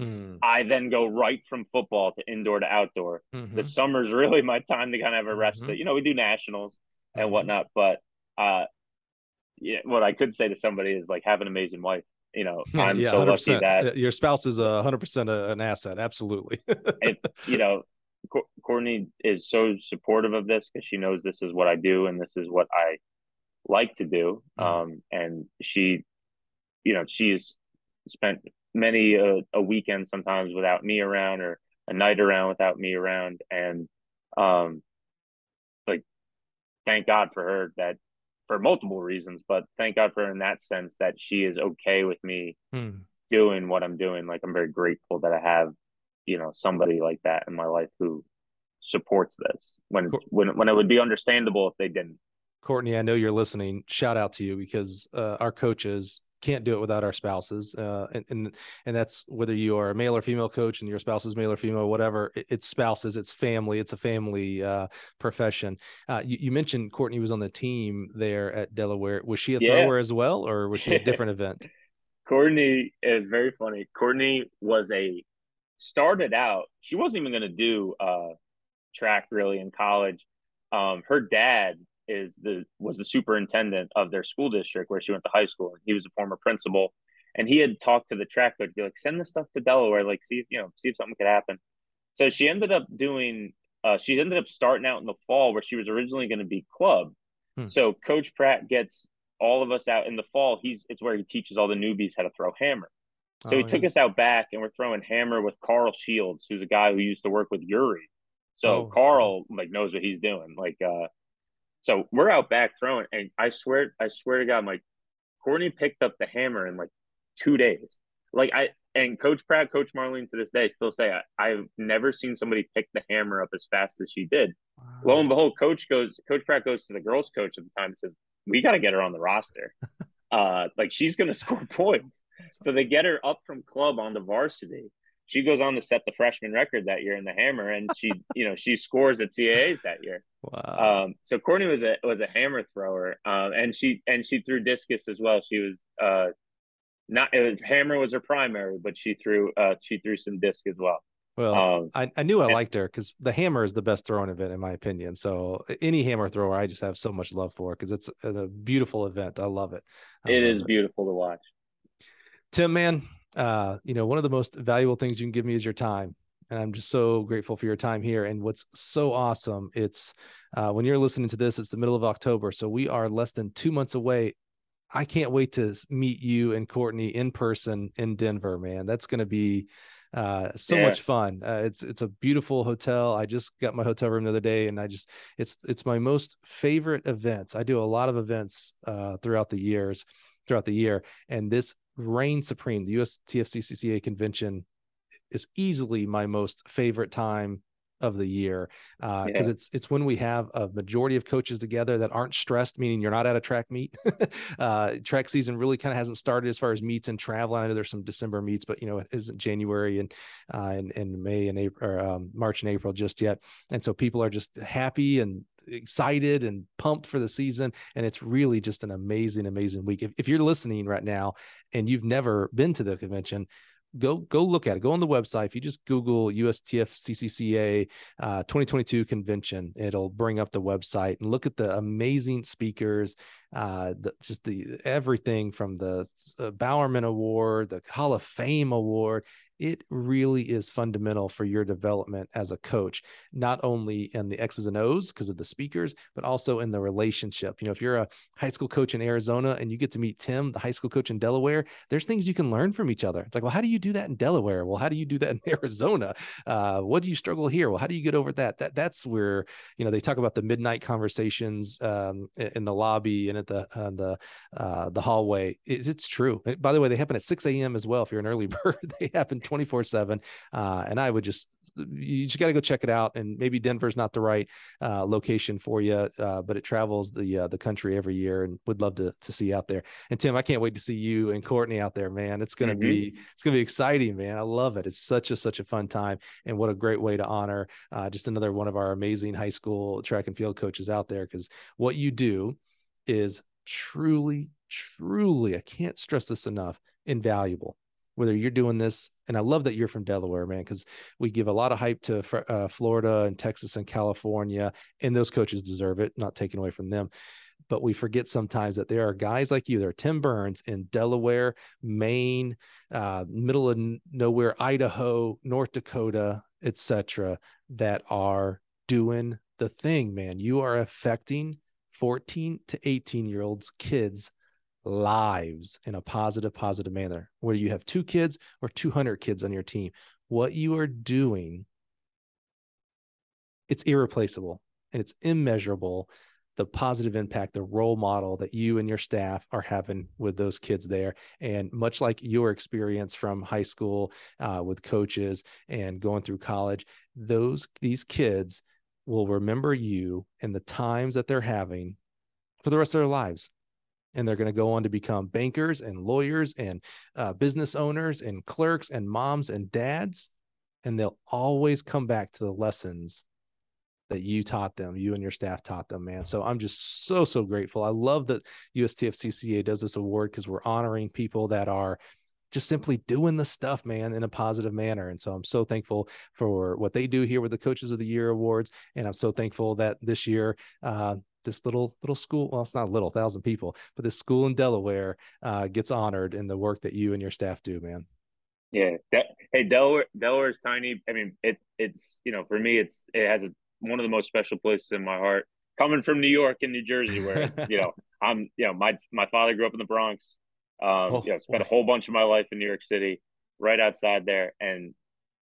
C: Mm. I then go right from football to indoor to outdoor. Mm-hmm. The summer's [laughs] really my time to kind of have a respite. Mm-hmm. You know, we do nationals and mm-hmm. whatnot, but uh, yeah, what I could say to somebody is like, have an amazing wife. You know, [laughs] I'm yeah, so 100%. lucky that
B: your spouse is a hundred percent an asset. Absolutely. [laughs]
C: and, you know, Courtney is so supportive of this because she knows this is what I do and this is what I like to do. Mm. Um, and she you know, she's spent many a, a weekend sometimes without me around or a night around without me around. And, um, like, thank God for her that for multiple reasons, but thank God for her in that sense that she is okay with me hmm. doing what I'm doing. Like, I'm very grateful that I have, you know, somebody like that in my life who supports this when when when it would be understandable if they didn't.
B: Courtney, I know you're listening. Shout out to you because uh, our coaches can't do it without our spouses, uh, and, and and that's whether you are a male or female coach and your spouse is male or female, whatever. It, it's spouses, it's family, it's a family uh, profession. Uh, you, you, mentioned Courtney was on the team there at Delaware. Was she a yeah. thrower as well, or was she a [laughs] different event?
C: Courtney is very funny. Courtney was a started out. She wasn't even going to do uh, track really in college. Um, her dad is the was the superintendent of their school district where she went to high school, and he was a former principal. And he had talked to the track coach, be like, send the stuff to Delaware, like see if you know, see if something could happen. So she ended up doing. Uh, she ended up starting out in the fall where she was originally going to be club. Hmm. So Coach Pratt gets all of us out in the fall. He's it's where he teaches all the newbies how to throw hammer. So oh, he yeah. took us out back and we're throwing hammer with Carl Shields, who's a guy who used to work with Yuri. So oh. Carl like knows what he's doing. Like uh so we're out back throwing and I swear I swear to God, like Courtney picked up the hammer in like two days. Like I and Coach Pratt, Coach Marlene to this day still say I, have never seen somebody pick the hammer up as fast as she did. Wow. Lo and behold, Coach goes Coach Pratt goes to the girls coach at the time and says, We gotta get her on the roster. [laughs] uh like she's gonna [laughs] score points. So they get her up from club on the varsity she goes on to set the freshman record that year in the hammer and she [laughs] you know she scores at CAAs that year. Wow. Um, so Courtney was a was a hammer thrower um, and she and she threw discus as well. She was uh, not was, hammer was her primary, but she threw uh, she threw some disc as well.
B: Well, um, I, I knew I liked her because the hammer is the best throwing event in my opinion. So any hammer thrower, I just have so much love for because it's a, beautiful event. I love it.
C: I it is it. beautiful to watch.
B: Tim, man, uh, you know, one of the most valuable things you can give me is your time. And I'm just so grateful for your time here. And what's so awesome, it's uh, when you're listening to this, it's the middle of October. So we are less than two months away. I can't wait to meet you and Courtney in person in Denver, man. That's going to be uh, so yeah. much fun. Uh, it's it's a beautiful hotel. I just got my hotel room the other day, and I just it's it's my most favorite events. I do a lot of events uh, throughout the years, throughout the year, and this reign supreme. The USTFCCCA convention is easily my most favorite time of the year because uh, yeah. it's it's when we have a majority of coaches together that aren't stressed, meaning you're not at a track meet. [laughs] uh, track season really kind of hasn't started as far as meets and travel. I know there's some December meets, but you know it isn't January and uh, and, and May and April or um, March and April just yet, and so people are just happy and excited and pumped for the season. And it's really just an amazing, amazing week. If, if you're listening right now and you've never been to the convention, go go look at it. Go on the website. If you just Google USTF CCCA uh, 2022 convention, it'll bring up the website and look at the amazing speakers. Uh, the, just the everything from the uh, Bowerman Award, the Hall of Fame Award it really is fundamental for your development as a coach, not only in the X's and O's because of the speakers, but also in the relationship. You know, if you're a high school coach in Arizona and you get to meet Tim, the high school coach in Delaware, there's things you can learn from each other. It's like, well, how do you do that in Delaware? Well, how do you do that in [laughs] Arizona? Uh, what do you struggle here? Well, how do you get over that? That that's where you know they talk about the midnight conversations um, in the lobby and at the uh, the uh, the hallway. It, it's true. By the way, they happen at 6 a.m. as well. If you're an early [laughs] bird, they happen 24 7. Uh, and I would just, you just got to go check it out. And maybe Denver's not the right uh, location for you, uh, but it travels the uh, the country every year, and would love to to see you out there. And Tim, I can't wait to see you and Courtney out there, man. It's gonna mm-hmm. be it's gonna be exciting, man. I love it. It's such a such a fun time, and what a great way to honor uh, just another one of our amazing high school track and field coaches out there. Because what you do is truly, truly, I can't stress this enough, invaluable whether you're doing this and i love that you're from delaware man because we give a lot of hype to uh, florida and texas and california and those coaches deserve it not taken away from them. But we forget sometimes that there are guys like you there are tim burns in delaware maine uh, middle of nowhere idaho north dakota etc that are doing the thing man. You are affecting 14 to 18 year olds kids lives in a positive, positive manner. Whether you have two kids or 200 kids on your team, what you are doing, it's irreplaceable and it's immeasurable the positive impact, the role model that you and your staff are having with those kids there. And much like your experience from high school uh, with coaches and going through college, those these kids will remember you and the times that they're having for the rest of their lives. And they're going to go on to become bankers and lawyers and uh, business owners and clerks and moms and dads. And they'll always come back to the lessons that you taught them, you and your staff taught them, man. So I'm just so, so grateful. I love that USTFCCCA does this award because we're honoring people that are just simply doing the stuff, man, in a positive manner. And so I'm so thankful for what they do here with the Coaches of the Year awards. And I'm so thankful that this year, uh, this little little school well it's not a little thousand people but this school in delaware uh, gets honored in the work that you and your staff do man
C: yeah De- hey delaware delaware is tiny i mean it it's you know for me it's it has a one of the most special places in my heart. Coming from New York and New Jersey, where it's you know [laughs] I'm you know my my father grew up in the Bronx. Um, oh, you know, spent a whole bunch of my life in New York City, right outside there, and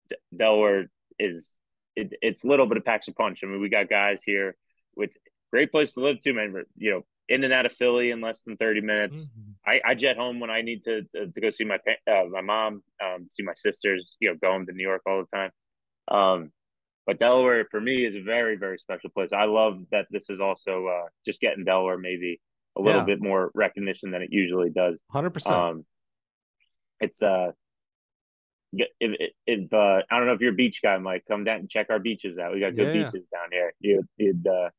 C: D- Delaware is it, it's little, but it packs a punch. I mean, we got guys here with great place to live too, man. You know, in and out of Philly in less than thirty minutes. Mm-hmm. I, I, jet home when I need to to go see my uh, my mom, um, see my sisters. You know, going to New York all the time. Um, but Delaware for me is a very very special place. I love that this is also uh, just getting Delaware maybe a little yeah. bit more recognition than it usually does.
B: Hundred um, percent.
C: It's uh, if, if uh, I don't know if you're a beach guy, Mike, come down and check our beaches out. We got good yeah. beaches down here. You, you'd uh,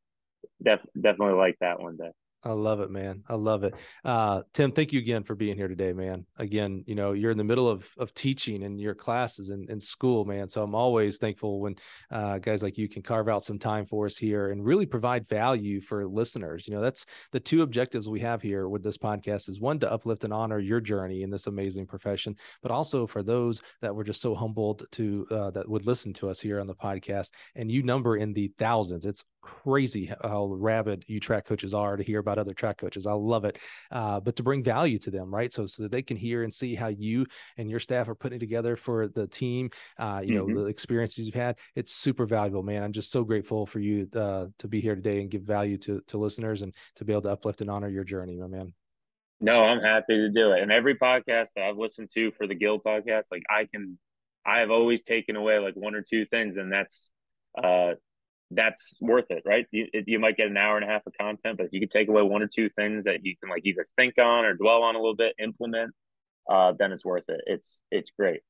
C: def- definitely like that one day.
B: I love it, man. I love it. Uh, Tim, thank you again for being here today, man. Again, you know, you're in the middle of of teaching in your classes in, in school, man. So I'm always thankful when uh, guys like you can carve out some time for us here and really provide value for listeners. You know, that's the two objectives we have here with this podcast is one to uplift and honor your journey in this amazing profession, but also for those that were just so humbled to uh, that would listen to us here on the podcast. And you number in the thousands. It's crazy how rabid you track coaches are to hear about other track coaches. I love it. Uh, but to bring value to them, right? So so that they can hear and see how you and your staff are putting together for the team. Uh, you mm-hmm. know the experiences you've had. It's super valuable, man. I'm just so grateful for you uh, to be here today and give value to to listeners and to be able to uplift and honor your journey, my man.
C: No, I'm happy to do it. And every podcast that I've listened to for the Gill podcast, like I can, I have always taken away like one or two things, and that's uh that's worth it, right? You, you might get an hour and a half of content, but if you could take away one or two things that you can like either think on or dwell on a little bit, implement, uh, then it's worth it. It's it's great.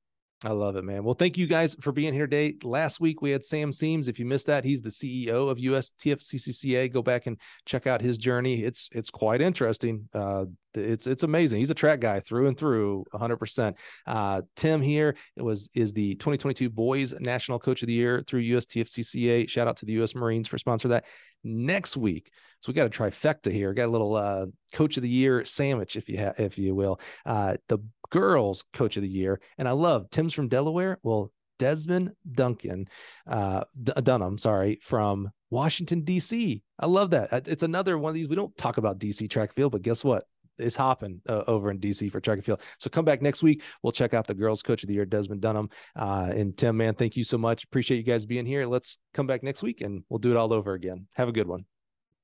B: I love it, man. Well, thank you guys for being here today. Last week we had Sam Seemes. If you missed that, he's the CEO of USTFCCCA. Go back and check out his journey. It's it's quite interesting. Uh, it's it's amazing. He's a track guy through and through, 100%. Uh, Tim here it was is the 2022 Boys National Coach of the Year through USTFCCCA. Shout out to the U.S. Marines for sponsor that. Next week, so we got a trifecta here. Got a little uh, Coach of the Year sandwich, if you ha- if you will. Uh, the girls Coach of the Year, and I love Tim's from Delaware. Well, Desmond Duncan, uh, D- Dunham, sorry, from Washington D.C. I love that. It's another one of these. We don't talk about D.C. track field, but guess what? is hopping uh, over in DC for track and field. So come back next week. We'll check out the girls coach of the year, Desmond Dunham. Uh, and Tim, man, thank you so much. Appreciate you guys being here. Let's come back next week and we'll do it all over again. Have a good one.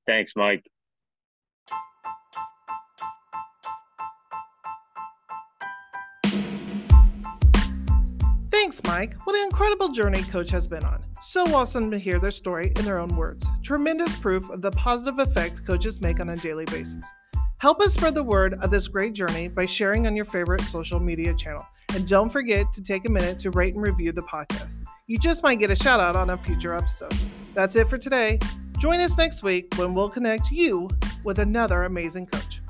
C: Thanks, Mike.
A: Thanks, Mike. What an incredible journey Coach has been on. So awesome to hear their story in their own words. Tremendous proof of the positive effects coaches make on a daily basis. Help us spread the word of this great journey by sharing on your favorite social media channel. And don't forget to take a minute to rate and review the podcast. You just might get a shout out on a future episode. That's it for today. Join us next week when we'll connect you with another amazing coach.